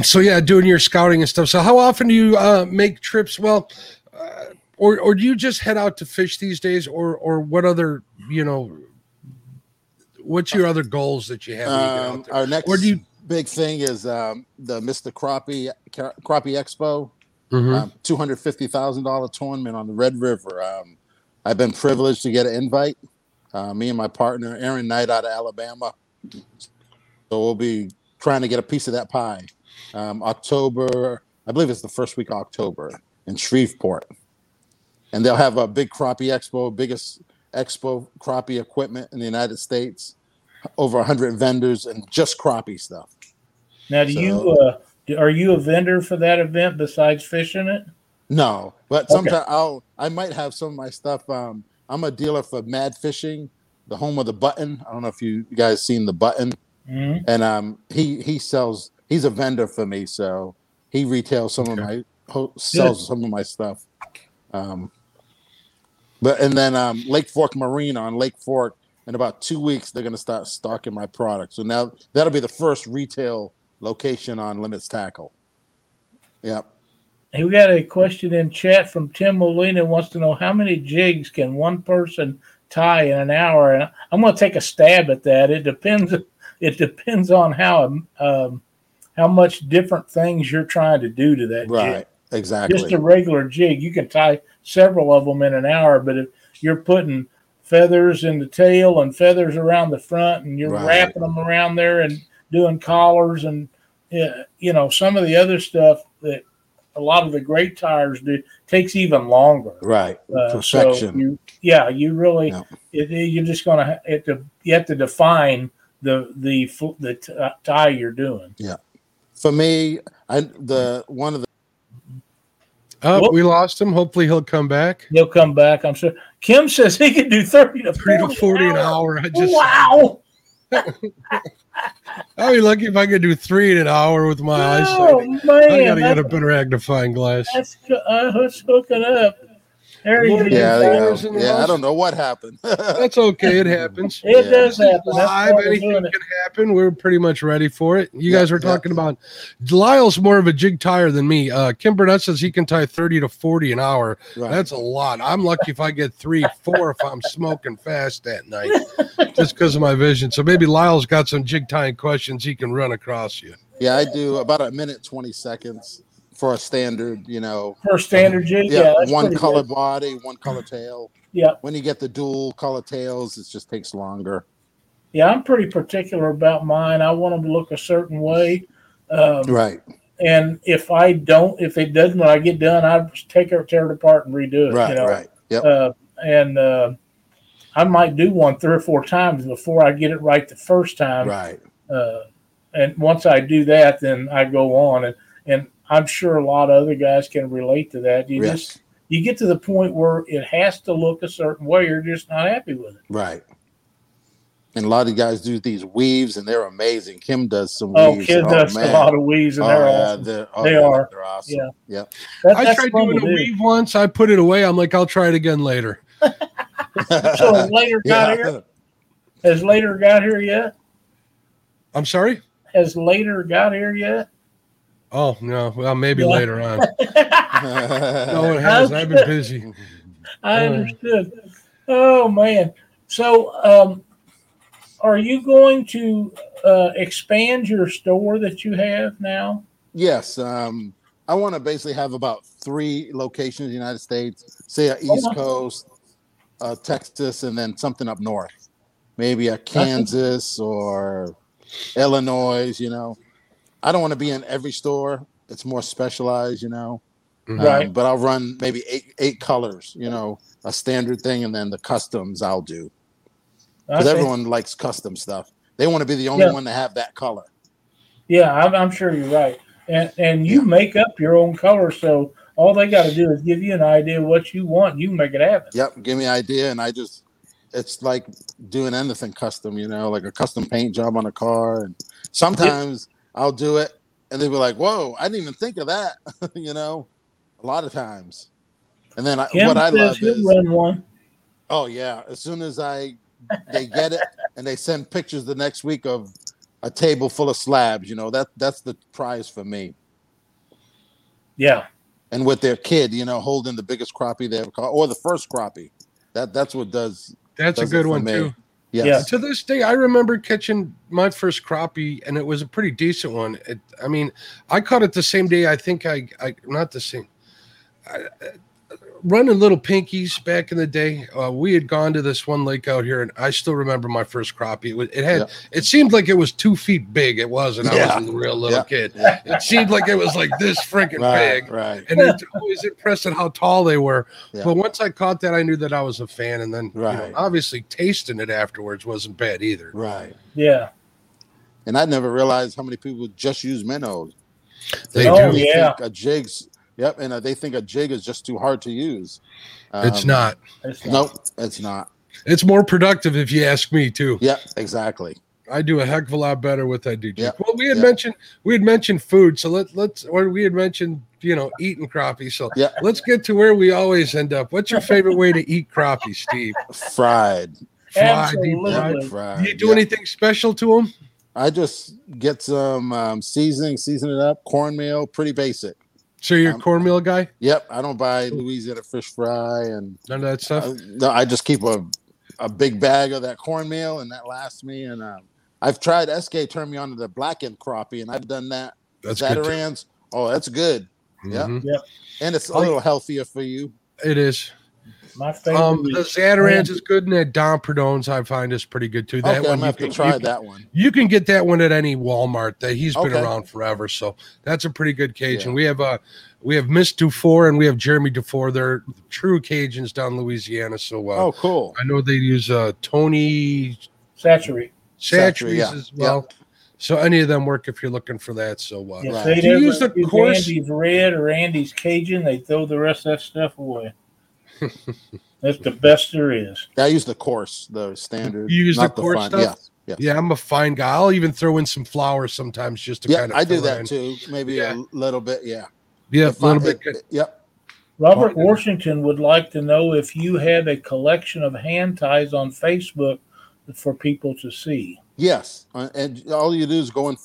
so yeah, doing your scouting and stuff. So how often do you uh, make trips? Well, uh, or or do you just head out to fish these days, or or what other you know? What's your other goals that you have? Um, our next Or do you- big thing is um, the Mr. Crappie Crappie Expo, Mhm. um, two hundred fifty thousand dollar tournament on the Red River. Um, I've been privileged to get an invite. Uh, me and my partner Aaron Knight out of Alabama, so we'll be trying to get a piece of that pie. Um, October, I believe it's the first week of October in Shreveport, and they'll have a big crappie expo, biggest expo crappie equipment in the United States. Over hundred vendors and just crappie stuff. Now, do you uh, are you a vendor for that event besides fishing it? No, but Okay. sometimes I'll I might have some of my stuff. Um, I'm a dealer for Mad Fishing, the home of the button. I don't know if you guys seen the button, Mhm. and um, he he sells. He's a vendor for me, so he retails some of my ho- sells some of my stuff. Um, but and then um, Lake Fork Marina on Lake Fork in about two weeks they're gonna start stocking my product. So now that'll be the first retail location on Limits Tackle. Yep. Hey, we got a question in chat from Tim Molina wants to know how many jigs can one person tie in an hour, and I'm going to take a stab at that. It depends. It depends on how um, how much different things you're trying to do to that jig. Right. Exactly. Just a regular jig, you can tie several of them in an hour, but if you're putting feathers in the tail and feathers around the front, and you're Right. wrapping them around there and doing collars and uh, you know some of the other stuff that a lot of the great tiers do takes even longer. right. Uh, so you, yeah, you really, Yeah. it, it- you're just gonna ha- it to you have to define the the the t- uh, tie you're doing. Yeah, for me, I the one of the Oh, Whoop. we lost him. Hopefully he'll come back. He'll come back. I'm sure. Kim says he can do thirty to Three forty, to forty an hour. hour. I just wow! I'd be lucky if I could do three in an hour with my eyesight. Oh I gotta get a better magnifying glass. that's go- uh, let's hook it up. There he Lord, yeah, there you go. yeah. I don't know what happened. That's okay. It happens. It Yeah. does happen. Live, we're anything can happen. We're pretty much ready for it. You Yeah, guys were yeah. talking about Lyle's more of a jig tier than me. Uh, Kim Burnett says he can tie 30 to 40 an hour. Right. That's a lot. I'm lucky if I get three, four if I'm smoking fast that night, just because of my vision. So maybe Lyle's got some jig tying questions he can run across you. yeah, I do about a minute twenty seconds for a standard. You know, For standard jig, yeah, yeah, one color good. body, one color tail. Yeah, When you get the dual color tails, it just takes longer. yeah. I'm pretty particular about mine. I want them to look a certain way. Um, Right. and if I don't, if it doesn't, when I get done, I take it, tear it apart, and redo it. Right. you know? Right. Yep. Uh, and uh, I might do one three or four times before I get it right the first time. right. Uh, and once I do that, then I go on, and and I'm sure a lot of other guys can relate to that. You Yes. just you get to the point where it has to look a certain way. You're just not happy with it. Right. And a lot of guys do these weaves, and they're amazing. Kim does some Oh, weaves. kid and, oh, does man. a lot of weaves, and Oh, they're yeah, awesome. they're, oh, They yeah, are. They're awesome. Yeah. Yep. That, I tried doing to a do. weave once. I put it away. I'm like, I'll try it again later. So later got here? Has later got here yet? I'm sorry. Has later got here yet? Oh no. Well, maybe Yeah. later on. No, it hasn't. I've been busy. I understood. Oh man. So um are you going to uh, expand your store that you have now? Yes, um, I want to basically have about three locations in the United States, say a East wow. Coast, uh, Texas, and then something up north, maybe a Kansas or Illinois. You know, I don't want to be in every store. It's more specialized, you know. Mhm. Um, Right. but I'll run maybe eight eight colors. You know, a standard thing, and then the customs I'll do because see. everyone likes custom stuff. They want to be the only Yeah. one to have that color. Yeah, I'm, I'm sure you're right. And and you Yeah. make up your own color, so all they got to do is give you an idea of what you want. You can make it happen. Yep, give me an idea, and I just it's like doing anything custom, you know, like a custom paint job on a car. And sometimes I'll do it, and they'll be like, "Whoa, I didn't even think of that," you know. A lot of times, and then I, what I love is, run one. oh yeah, as soon as I they get it and they send pictures the next week of a table full of slabs, you know, that that's the prize for me. Yeah, And with their kid, you know, holding the biggest crappie they ever caught, or the first crappie. That that's what does That's a does it good for one me. too. Yes. Yeah. To this day, I remember catching my first crappie, and it was a pretty decent one. It, I mean, I caught it the same day. I think I, I not the same. I, running little pinkies back in the day, uh, we had gone to this one lake out here, and I still remember my first crappie. It, was, it had, Yeah. it seemed like it was two feet big. It wasn't. I was a real little Yeah. kid. Yeah. It seemed like it was like this freaking Right, big. right. And it's always impressed at how tall they were. Yeah. But once I caught that, I knew that I was a fan. And then, you know, obviously, tasting it afterwards wasn't bad either. Right. yeah. And I never realized how many people just use minnows. They Oh, do. yeah. think a jig's. Yep, and uh, they think a jig is just too hard to use. It's Um, not. It's not- Nope, it's not. It's more productive if you ask me too. Yep, exactly. I do a heck of a lot better with that DJ. Yeah. Well, we had Yeah. mentioned we had mentioned food, so let let's or we had mentioned you know eating crappie. So Yeah. let's get to where we always end up. What's your favorite way to eat crappie, Steve? Fried, Fried, Absolutely. fried. fried. Do you do Yep. anything special to them? I just get some um, seasoning, season it up, cornmeal, pretty basic. So you're a Um, cornmeal guy? Yep, I don't buy Louisiana fish fry, and None of that stuff. uh, no, I just keep a a big bag of that cornmeal, and that lasts me. And um, I've tried SK turned me on to the blackened crappie, and I've done that That's good. too. Oh, that's good. Yeah. Mhm. And it's a Oh, little healthier for you. It is. My favorite. Um, the is- Zatarain's is good, and that Domperdones I find is pretty good too. That okay, one I'm you have to can, try you, that one. you can get that one at any Walmart. That he's been Okay. around forever, so that's a pretty good Cajun. Yeah. We have uh we have Miss Dufour and we have Jeremy Dufour. They're true Cajuns down Louisiana. So uh, Oh, cool. I know they use uh Tony Chachere. Chachere's yeah, as well. So any of them work if you're looking for that. So uh, If Right. they Do you use the use coarse- Andy's Red or Andy's Cajun, they throw the rest of that stuff away. That's the best there is. I use the course, the standard. You use the not coarse fun. stuff? Yes. yes. yeah, I'm a fine guy. I'll even throw in some flour sometimes just to Yeah, kind of I do that in. too. Maybe Yeah. a little bit. Yeah. Yeah, If a little I- bit. it- Yep. Robert Martin. Washington would like to know if you have a collection of hand ties on Facebook for people to see. Yes. Uh, And all you do is go in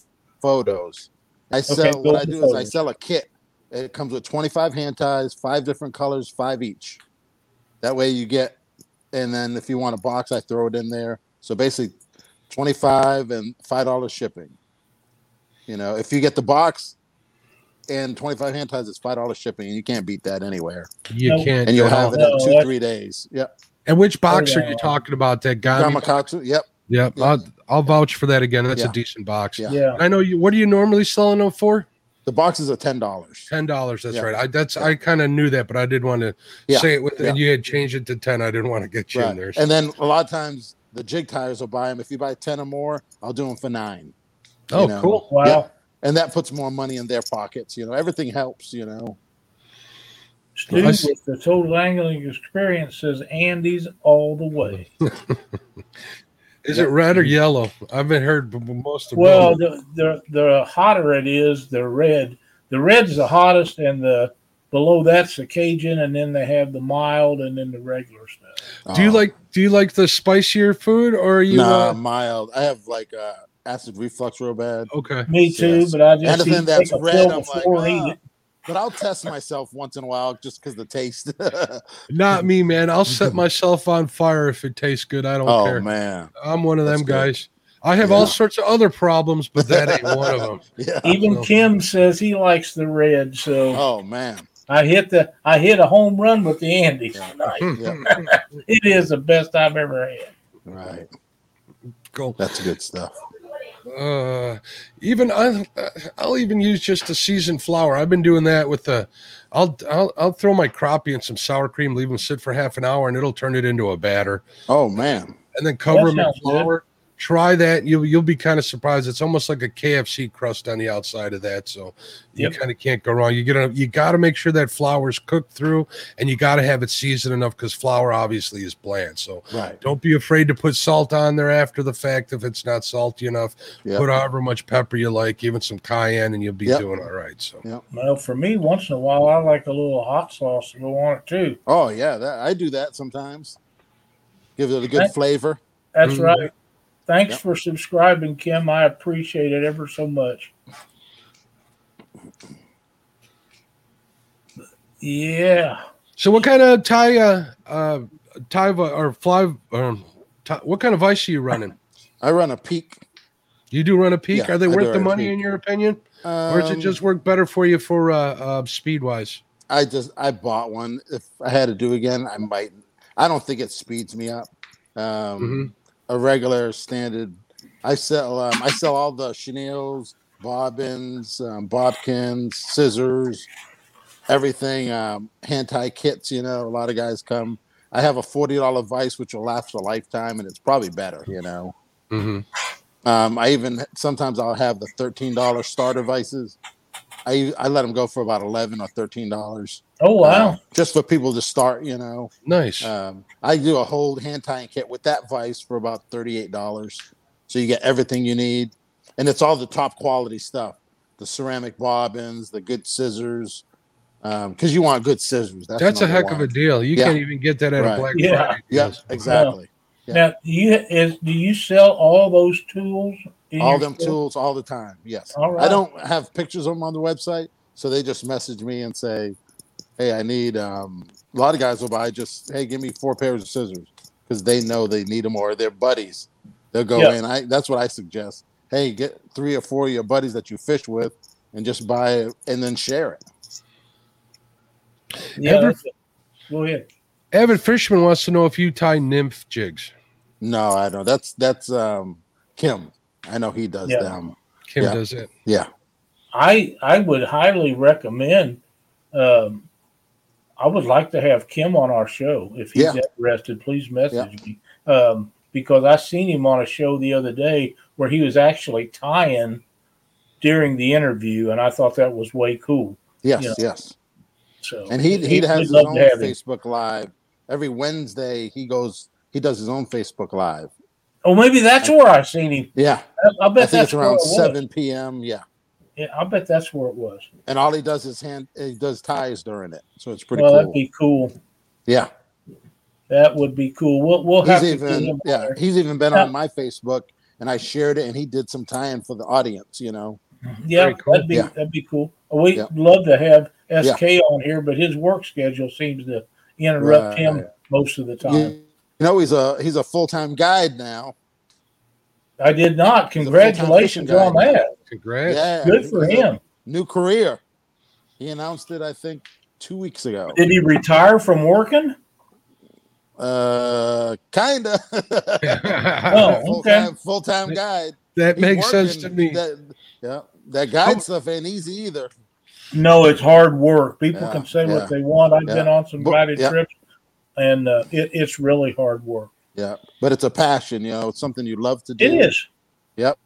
photos. I sell Okay, what I into do is I sell a kit. It comes with 25 hand ties, five different colors, five each. That way you get, and then if you want a box, I throw it in there. So basically, 25 and five dollars shipping. You know, if you get the box and 25 hand ties, it's five dollars shipping, and you can't beat that anywhere. You No. can't. And you'll have it No, in two, three days. Yep. And which oh, box are yeah. you talking about? That Gandhi? Gamakatsu. Yep. Yeah, Yeah. I'll, I'll vouch for that again. That's Yeah. a decent box. Yeah. Yeah. I know you. What are you normally selling them for? The boxes are ten dollars. Ten dollars. That's Yeah. right. I that's I kind of knew that, but I did want to Yeah. say it with. Yeah. And you had changed it to ten. I didn't want to get you in Right. there. And then a lot of times the jig tiers will buy them. If you buy 10 or more, I'll do them for nine. oh, you know. cool. Wow. Yeah. And that puts more money in their pockets. You know, everything helps, you know. Stu with the total angling experience says Andy's all the way. Is Yeah. it red or yellow? I haven't heard b- b- most of Well, both. the, the the hotter it is, the red. The red's the hottest, and the below that's the Cajun, and then they have the mild, and then the regular stuff. Do you Uh, like Do you like the spicier food, or are you? Nah, uh, mild. I have like uh, acid reflux real bad. okay. Me too, Yes. but I just Anything eat, that's take a red, pill I'm like, before and eat it. But I'll test myself once in a while just because the taste. Not me, man. I'll set myself on fire if it tastes good. I don't oh care. man. I'm one of That's them good. guys. I have Yeah. all sorts of other problems, but that ain't one of them. Yeah. Even so- Kim says he likes the red, so Oh man. I hit the I hit a home run with the Andy's Yeah. tonight. Yeah. It is the best I've ever had. right. Cool. That's good stuff. Uh, even I, I'll even use just a seasoned flour. I've been doing that with the. I'll I'll I'll throw my crappie in some sour cream, leave them sit for half an hour, and it'll turn it into a batter, Oh man. and then cover That them in sounds good. Flour. Try that. You'll you'll be kind of surprised. It's almost like a KFC crust on the outside of that, so you Yep. kind of can't go wrong. You get you got to make sure that flour's cooked through, and you got to have it seasoned enough because flour obviously is bland. So Right. don't be afraid to put salt on there after the fact if it's not salty enough. Yep. Put however much pepper you like, even some cayenne, and you'll be Yep. doing all right. So Well, for me, once in a while, I like a little hot sauce to go on it too. Oh yeah, that I do that sometimes. Give it a good That- flavor. That's Mhm. right. Thanks Yep. for subscribing, Kim. I appreciate it ever so much. Yeah. So what kind of tie uh uh tie or fly um tie, what kind of vice are you running? I run a peak. You do run a peak. Yeah, are they I worth the money peak. in your opinion, or does it Um, just work better for you for uh, uh speed wise? I just I bought one. If I had to do again, I might. I don't think it speeds me up. Um, Mm-hmm. A regular standard. I sell. Um, I sell all the chenilles, bobbins, um, bobkins, scissors, everything. Um, hand tie kits. You know, a lot of guys come. I have a forty dollar vice which will last a lifetime, and it's probably better. You know. Mm-hmm. Um, I even sometimes I'll have the thirteen dollar starter vices. I I let them go for about eleven or thirteen dollars. Oh wow. Uh, just for people to start, you know. Nice. Um, I do a whole hand tying kit with that vice for about thirty-eight dollars. So you get everything you need, and it's all the top quality stuff: the ceramic bobbins, the good scissors, because you want good scissors. That's, That's a number heck of a deal. You Yeah. can't even get that at Right. a Black Yeah. Friday. Yeah, deal. exactly. Yeah. Now, do you is do you sell all those tools? In all them store? tools all the time. Yes. All I don't have pictures of them on the website, so they just message me and say, "Hey, I need." Um, a lot of guys will buy just, "Hey, give me four pairs of scissors," because they know they need them or they're buddies. They'll go Yeah. in. I that's what I suggest. Hey, get three or four of your buddies that you fish with, and just buy it and then share it. Yeah, Ever- that's it. go ahead. Avid Fisherman wants to know if you tie nymph jigs. No, I don't. Know. That's that's um Kim. I know he does Yeah. them. Kim Yeah. does it. Yeah. I I would highly recommend. Um, I would like to have Kim on our show if he's Yeah. interested. Please message me um, because I seen him on a show the other day where he was actually tying during the interview, and I thought that was way cool. Yes, Yeah. yes. So And he he has his own to have him. Facebook live every Wednesday. He goes. He does his own Facebook live. Oh, maybe that's where I seen him. Yeah, I, I I bet think that's it's where around it was. seven p.m. Yeah, Yeah, I bet that's where it was. and all he does is hand. He does ties during it, so it's pretty well, that'd cool. be cool. yeah, That would be cool. We'll we'll have he's to get him even yeah there. he's even been Now- on my Facebook, and I shared it, and he did some tying for the audience. You know. Yeah, cool. that'd be Yeah. that'd be cool. We'd Yeah. love to have SK on here, but his work schedule seems to interrupt him most of the time. You know he's a he's a full time guide now. I did not. He's a full-time Congratulations on guy. that. Congrats. Yeah, Good for he's him. New career. He announced it, I think, two weeks ago. Did he retire from working? Uh, kinda. Oh, full okay. time full time guide. that He's makes sense to me. That, yeah, that guide How- stuff ain't easy either. No, it's hard work. People Yeah, can say yeah. what they want. I've Yeah. been on some But- guided yeah. trips, and uh, it, it's really hard work. Yeah, but it's a passion. You know, it's something you love to do. It is. Yep.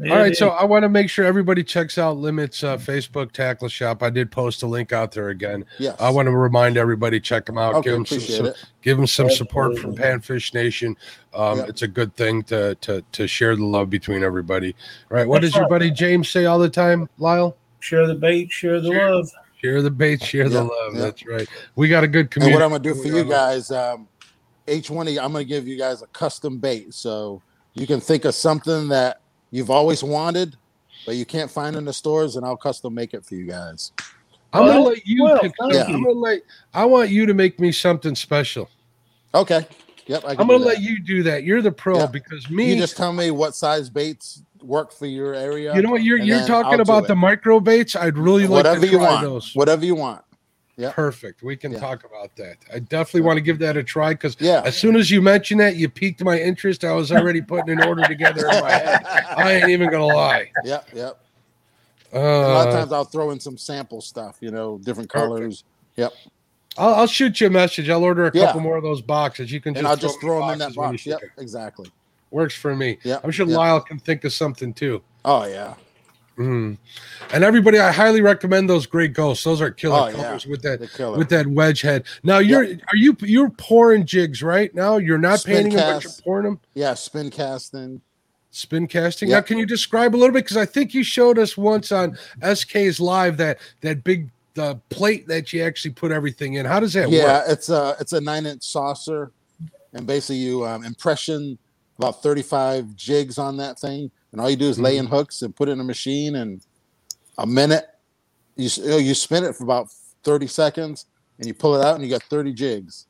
It All right, is. so I want to make sure everybody checks out Limits uh, Facebook Tackle Shop. I did post a link out there again. Yes. I want to remind everybody check them out. Okay, give them some, appreciate some- it. give them some support from Panfish Nation. Um, Yep. It's a good thing to to to share the love between everybody. All right, what That's does your buddy James say all the time, Lyle? share the bait, share the Share. love. Share the bait, share the Yeah, love. yeah. That's right. We got a good And community. what I'm gonna do for you guys, um, H1E, I'm gonna give you guys a custom bait, so you can think of something that you've always wanted, but you can't find in the stores, and I'll custom make it for you guys. I'm gonna let you well, pick. thank I'm gonna let. I want you to make me something special. Okay. Yep. I can I'm gonna let you do that. You're the pro Yeah. because me. You just tell me what size baits work for your area. You know what? You're you're talking about the micro baits. I'd really like whatever to you try want. those. Whatever you want. yeah. Perfect. We can Yeah. talk about that. I definitely want to give that a try because Yeah. as soon as you mentioned that, you piqued my interest. I was already putting an order together in my head. I ain't even gonna lie. Yep. Yep. a lot of Uh, times I'll throw in some sample stuff. You know, different Perfect. colors. Yep. I'll, I'll shoot you a message. I'll order a Yeah. couple more of those boxes. You can just And I'll just throw them in that box. Yep. Exactly. Works for me. Yeah. I'm sure yeah. Lyle can think of something too. Oh yeah. Mhm. And everybody, I highly recommend those gray ghosts. Those are killer Oh, yeah. colors with that with that wedge head. Now you're are you you're pouring jigs right now? You're not Spin painting them, but you're pouring them. yeah. Spin casting. Spin casting. Yeah. Now, can you describe a little bit? Because I think you showed us once on SK's live that that big the plate that you actually put everything in. How does that yeah. work? It's a it's a nine inch saucer, and basically you um, impression about thirty five jigs on that thing, and all you do is lay Mm-hmm. in hooks and put it in a machine, and a minute you you, spin it for about thirty seconds, and you pull it out, and you got thirty jigs.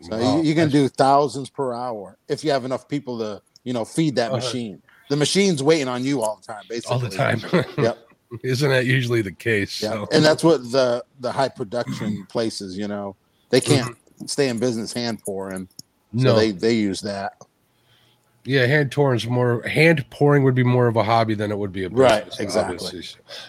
So Wow. you, you can do thousands per hour if you have enough people to you know feed that Uh-huh. machine. The machine's waiting on you all the time, basically. all the time. Yep. Isn't that usually the case? Yeah, So. and that's what the the high production places, you know, they can't stay in business hand pouring, so no, they they use that. Yeah, hand pouring's more hand pouring would be more of a hobby than it would be a business. Right, exactly.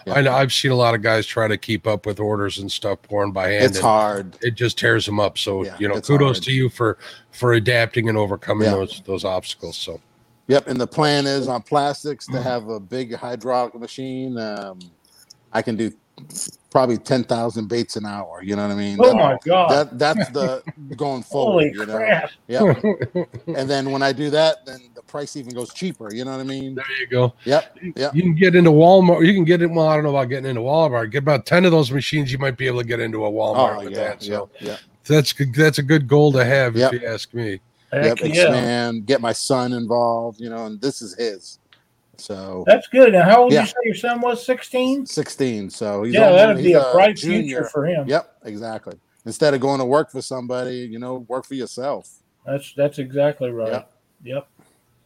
Yeah. I know I've seen a lot of guys try to keep up with orders and stuff pouring by hand. It's hard. It just tears them up. So Yeah, you know, kudos hard. to you for for adapting and overcoming Yeah. those those obstacles. So Yep, and the plan is on plastics to have a big hydraulic machine. Um, I can do probably ten thousand baits an hour. You know what I mean? Oh That- my god! That that's the going forward. Holy you know? crap! Yep. and then when I do that, then the price even goes cheaper. You know what I mean? there you go. Yep. Yep. You can get into Walmart. You can get it. Well, I don't know about getting into Walmart. Get about ten of those machines. You might be able to get into a Walmart Oh with yeah. that. So Yep. Yep. that's good. That's a good goal to have, Yep. if you ask me. Heck Yep. yeah, Get my son involved. You know, and this is his. So that's good. Now, how old Yeah. you say your son was? Sixteen. 16. So he's Yeah, that'd be a bright junior. future for him. Yep, exactly. Instead of going to work for somebody, you know, work for yourself. That's that's exactly right. Yep. Yep.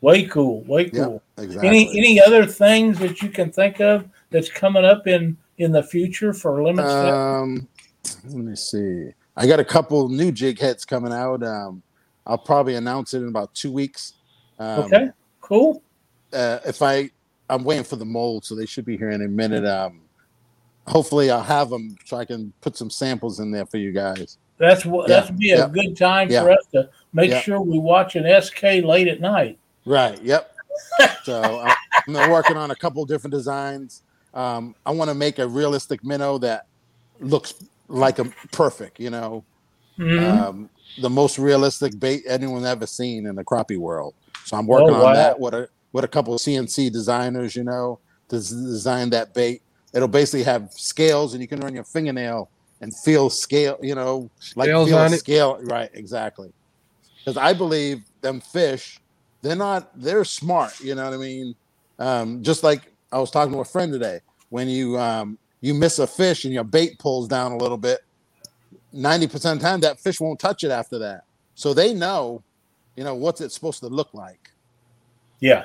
Way cool. Way cool. exactly. Any any other things that you can think of that's coming up in in the future for limits? Um, let me see. I got a couple new jig heads coming out. Um, I'll probably announce it in about two weeks. Um, okay, cool. Uh, if I, I'm waiting for the mold, so they should be here in a minute. Um, hopefully, I'll have them so I can put some samples in there for you guys. That's what Yeah, that'd be a good time for us to make sure we watch an SK late at night. Right. Yep. so I'm, I'm working on a couple different designs. Um, I want to make a realistic minnow that looks like a perfect. You know, Mhm. um, the most realistic bait anyone's ever seen in the crappie world. So I'm working Oh, wow. on that What a with a couple of CNC designers, you know, to design that bait. It'll basically have scales, and you can run your fingernail and feel scale, you know, like Scales feel a on it. scale. Right, exactly. Because I believe them fish, they're not, they're smart. You know what I mean? Um, just like I was talking to a friend today, when you um, you miss a fish and your bait pulls down a little bit, 90% of the time that fish won't touch it after that. So they know, you know, what's it supposed to look like. Yeah,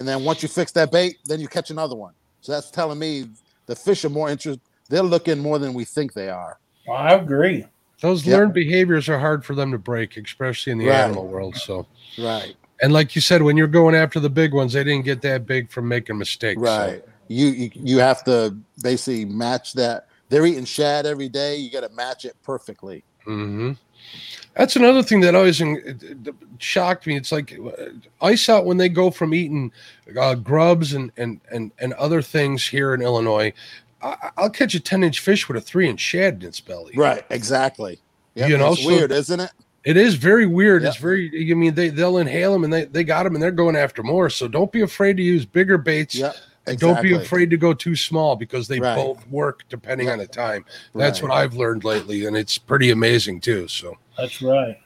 And then once you fix that bait, then you catch another one. So that's telling me the fish are more interested. They're looking more than we think they are. I agree. Those Yep. learned behaviors are hard for them to break, especially in the Right. animal world. So, Right. and like you said, when you're going after the big ones, they didn't get that big from making mistakes. so- Right. You, you you have to basically match that. They're eating shad every day. You got to match it perfectly. hmm That's another thing that always shocked me. It's like uh, ice out when they go from eating uh, grubs and, and and and other things here in Illinois. I, I'll catch a ten inch fish with a three inch shad in its belly. Right. Exactly. Yep, You know, it's so- weird, isn't it? It is very weird. Yep. It's very. I mean, they they'll inhale them and they they got them and they're going after more. So don't be afraid to use bigger baits. Yep. And don't be afraid to go too small because they Right. both work depending Yep. on the time. That's Right. what I've learned lately, and it's pretty amazing too. So That's right.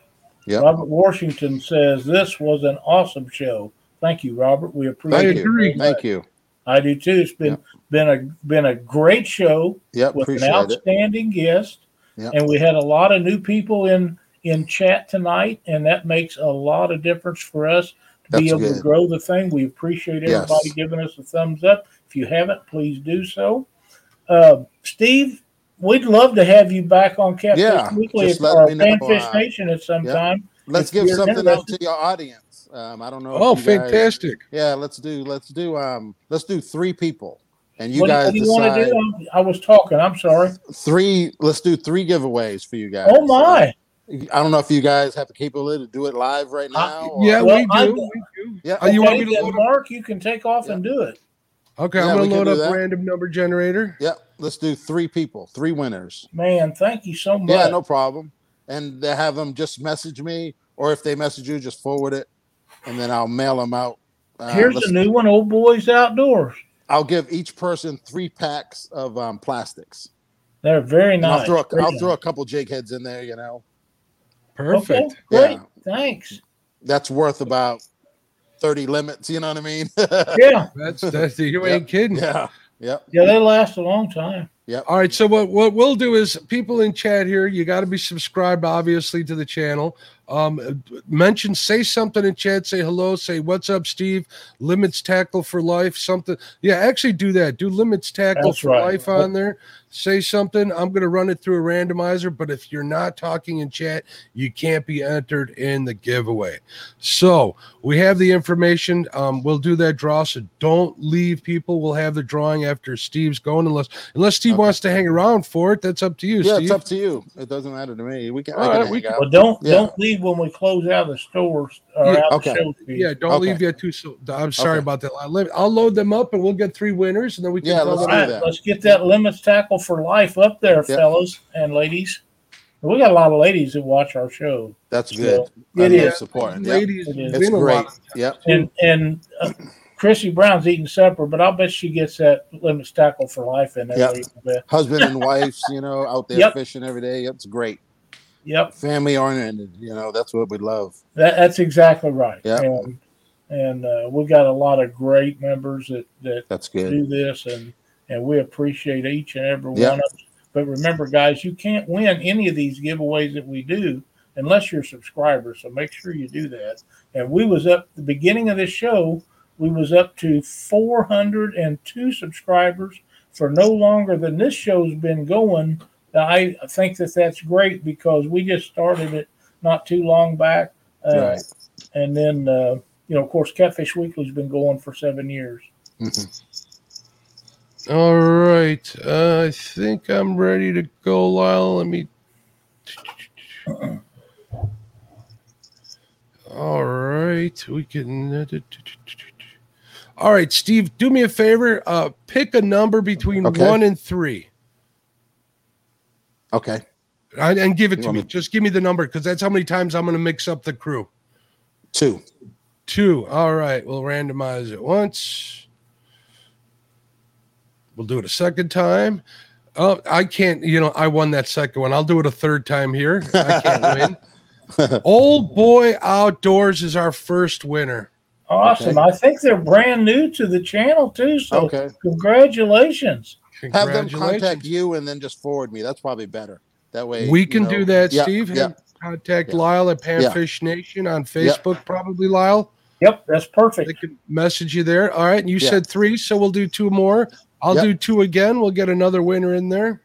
Yep. Robert Washington says this was an awesome show. Thank you, Robert. We appreciate Thank it. you. Thank you. I do too. It's been Yep. been a been a great show Yep. with an Appreciate it. outstanding guest, Yep. and we had a lot of new people in in chat tonight, and that makes a lot of difference for us to be That's able to grow the thing. We appreciate Yes. everybody giving us a thumbs up. If you haven't, please do so. Uh, Steve, we'd love to have you back on Catfish Yeah, Weekly just at let our me know, Panfish uh, Nation at some yeah. time. Let's give something out interested- to your audience. Um, I don't know. oh, you guys- fantastic! yeah, let's do. Let's do. Um, let's do three people, and you what, guys what do you want to do? I'm- I was talking. I'm sorry. three. Let's do three giveaways for you guys. Oh my! I don't know if you guys have the capability to do it live right now. or- Yeah, Well, we do. we do. Yeah. Oh, you want me to then load up? Mark, you can take off and do it. Okay, Yeah, I'm gonna can load do up that. random number generator. Yeah. Let's do three people, three winners. Man, thank you so much. Yeah, no problem. And they have them just message me, or if they message you, just forward it, and then I'll mail them out. Uh, Here's let's- a new one, Old Boys Outdoors. I'll give each person three packs of um, plastics. They're very And nice. I'll throw a, Very I'll nice. throw a couple jig heads in there. You know, Perfect. Okay, great. Yeah. Thanks. that's worth about thirty limits. You know what I mean? Yeah. That's that's you Yeah. ain't kidding. yeah. Yep. Yeah, they last a long time. Yeah. All right, so what what we'll do is people in chat here, you got to be subscribed obviously to the channel. Um, mention, say something in chat, say hello, say what's up, Steve. Limits tackle for life, something. Yeah, actually do that. Do limits tackle That's for right. life on there. Say something. I'm gonna run it through a randomizer, but if you're not talking in chat, you can't be entered in the giveaway. So we have the information. Um, we'll do that draw. So don't leave, people. We'll have the drawing after Steve's going, unless unless Steve Okay. wants to hang around for it. That's up to you, Yeah, Steve. it's up to you. It doesn't matter to me. We can. All right, we can- out. But don't Yeah. don't leave when we close out the stores or Yeah, out okay. the yeah, don't Okay. leave yet too. soon. I'm sorry Okay. about that. I'll, let- I'll load them up, and we'll get three winners, and then we can. Yeah, let's do right, that. let's get that limits tackle for life up there, Yeah. fellas and ladies. We got a lot of ladies that watch our show, That's good. So, I it love is. supporting. Yep. Ladies, It is. It's great. lot. Yep. and and uh, Chrissy Brown's eating supper, but I'll bet she gets that limits tackle for life in there. Yeah. a little bit. Husband and wives, you know, out there Yep. fishing every day. It's great. Yep, Family oriented. You know, that's what we love. that, that's exactly right. Yeah. And, and uh, we got a lot of great members that that That's good. do this, and and we appreciate each and every Yeah. one of us. But remember, guys, you can't win any of these giveaways that we do unless you're a subscriber. So make sure you do that. And we was up the beginning of this show. We was up to 402 subscribers for no longer than this show's been going. I think that that's great because we just started it not too long back. Uh, Right. And then, uh, you know, of course, Catfish Weekly's been going for seven years. Mhm. All right. Uh, I think I'm ready to go, Lyle. Let me. All right. We can. All right, Steve, do me a favor. Uh, pick a number between Okay. one and three Okay. and, and give it You to me. me- Just give me the number because that's how many times I'm going to mix up the crew. Two. Two. All right. We'll randomize it once. We'll do it a second time. Oh, I can't, you know, I won that second one. I'll do it a third time here. I can't win. Old Boy Outdoors is our first winner. Awesome. I think they're brand new to the channel too. So Okay. congratulations. Have them contact you and then just forward me. That's probably better. That way We you can know- do that, Yeah, Steve. Yeah. Contact Yeah. Lyle at Panfish Nation on Facebook, probably, Lyle. Yep, that's perfect. They can message you there. All right. And you Yeah. said three, so we'll do two more. I'll Yep. do two again. We'll get another winner in there.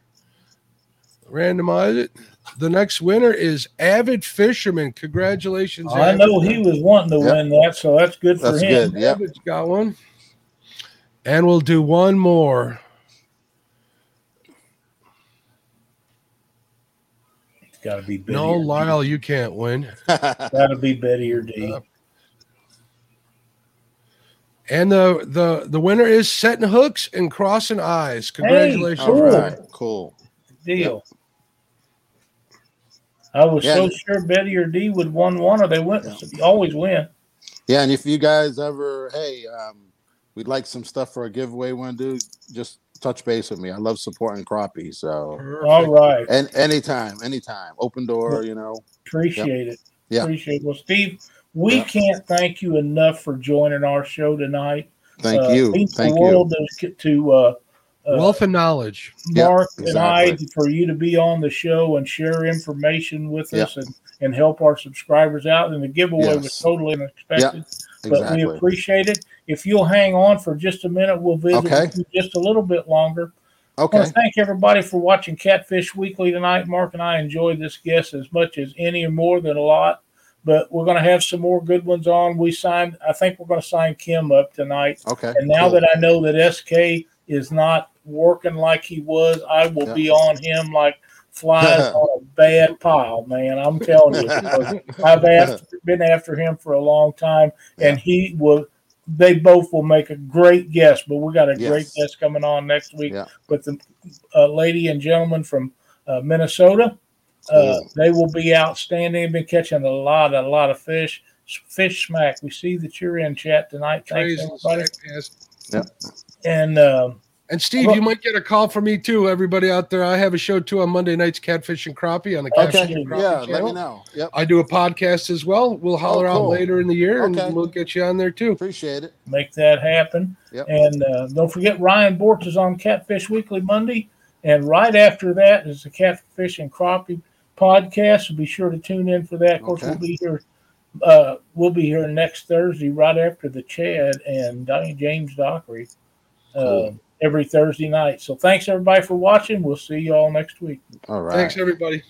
Randomize it. The next winner is Avid Fisherman. Congratulations. I know he was wanting to Yep. win that, so that's good for That's him. good. Yep. Avid's got one. And we'll do one more. Got to be Betty. No, or D. Lyle, you can't win. Got to be Betty or D. Uh, And the the the winner is setting hooks and crossing eyes. Congratulations. All Cool. right. Cool. Deal. I was Yeah. so sure Betty or D would won one, or they went. Yeah. Always win. Yeah, and if you guys ever, hey, um, we'd like some stuff for a giveaway. Want to do? Just touch base with me. I love supporting crappie. So, Perfect. All right. and anytime, anytime, open door. You know. Appreciate it. Yeah. Appreciate it. Well, Steve, we Yeah. can't thank you enough for joining our show tonight. Thank Uh, you. Thank the you. world to, to uh, uh, Wealth of knowledge. Yeah, Mark and I for you to be on the show and share information with Yeah. us and, and help our subscribers out. And the giveaway was totally unexpected, but we appreciate it. If you'll hang on for just a minute, we'll visit Okay. just a little bit longer. Okay. I want to thank everybody for watching Catfish Weekly tonight. Mark and I enjoyed this guest as much as any or more than a lot, but we're going to have some more good ones on. We signed, I think we're going to sign Kim up tonight. Okay. And now cool. that I know that SK is not working like he was, I will Yeah. be on him like flies on a bad pile, man. I'm telling you, I've after, been after him for a long time, and he will. They both will make a great guest, but we got a great guest coming on next week Yeah. with the uh, lady and gentleman from uh, Minnesota. Uh, they will be outstanding. They've been catching a lot, a lot of fish. Fish smack. We see that you're in chat tonight. Thanks, Crazy everybody. Yes. And um, And Steve, you might get a call from me too. Everybody out there, I have a show too on Monday nights, Catfish and Crappie on the Catfish Okay. and Crappie Yeah. Let me know. Yep. I do a podcast as well. We'll holler Oh, out later in the year Okay. and we'll get you on there too. Appreciate it. make that happen. Yep. And uh, don't forget, Ryan Bortz is on Catfish Weekly Monday. And right after that is the Catfish and Crappie podcast. So be sure to tune in for that. Of course, Okay. we'll be here. Uh, we'll be here next Thursday, right after the Chad and Donnie James Dockery, uh, Cool. Every Thursday night. So thanks everybody for watching. We'll see you all next week. All right. Thanks, everybody.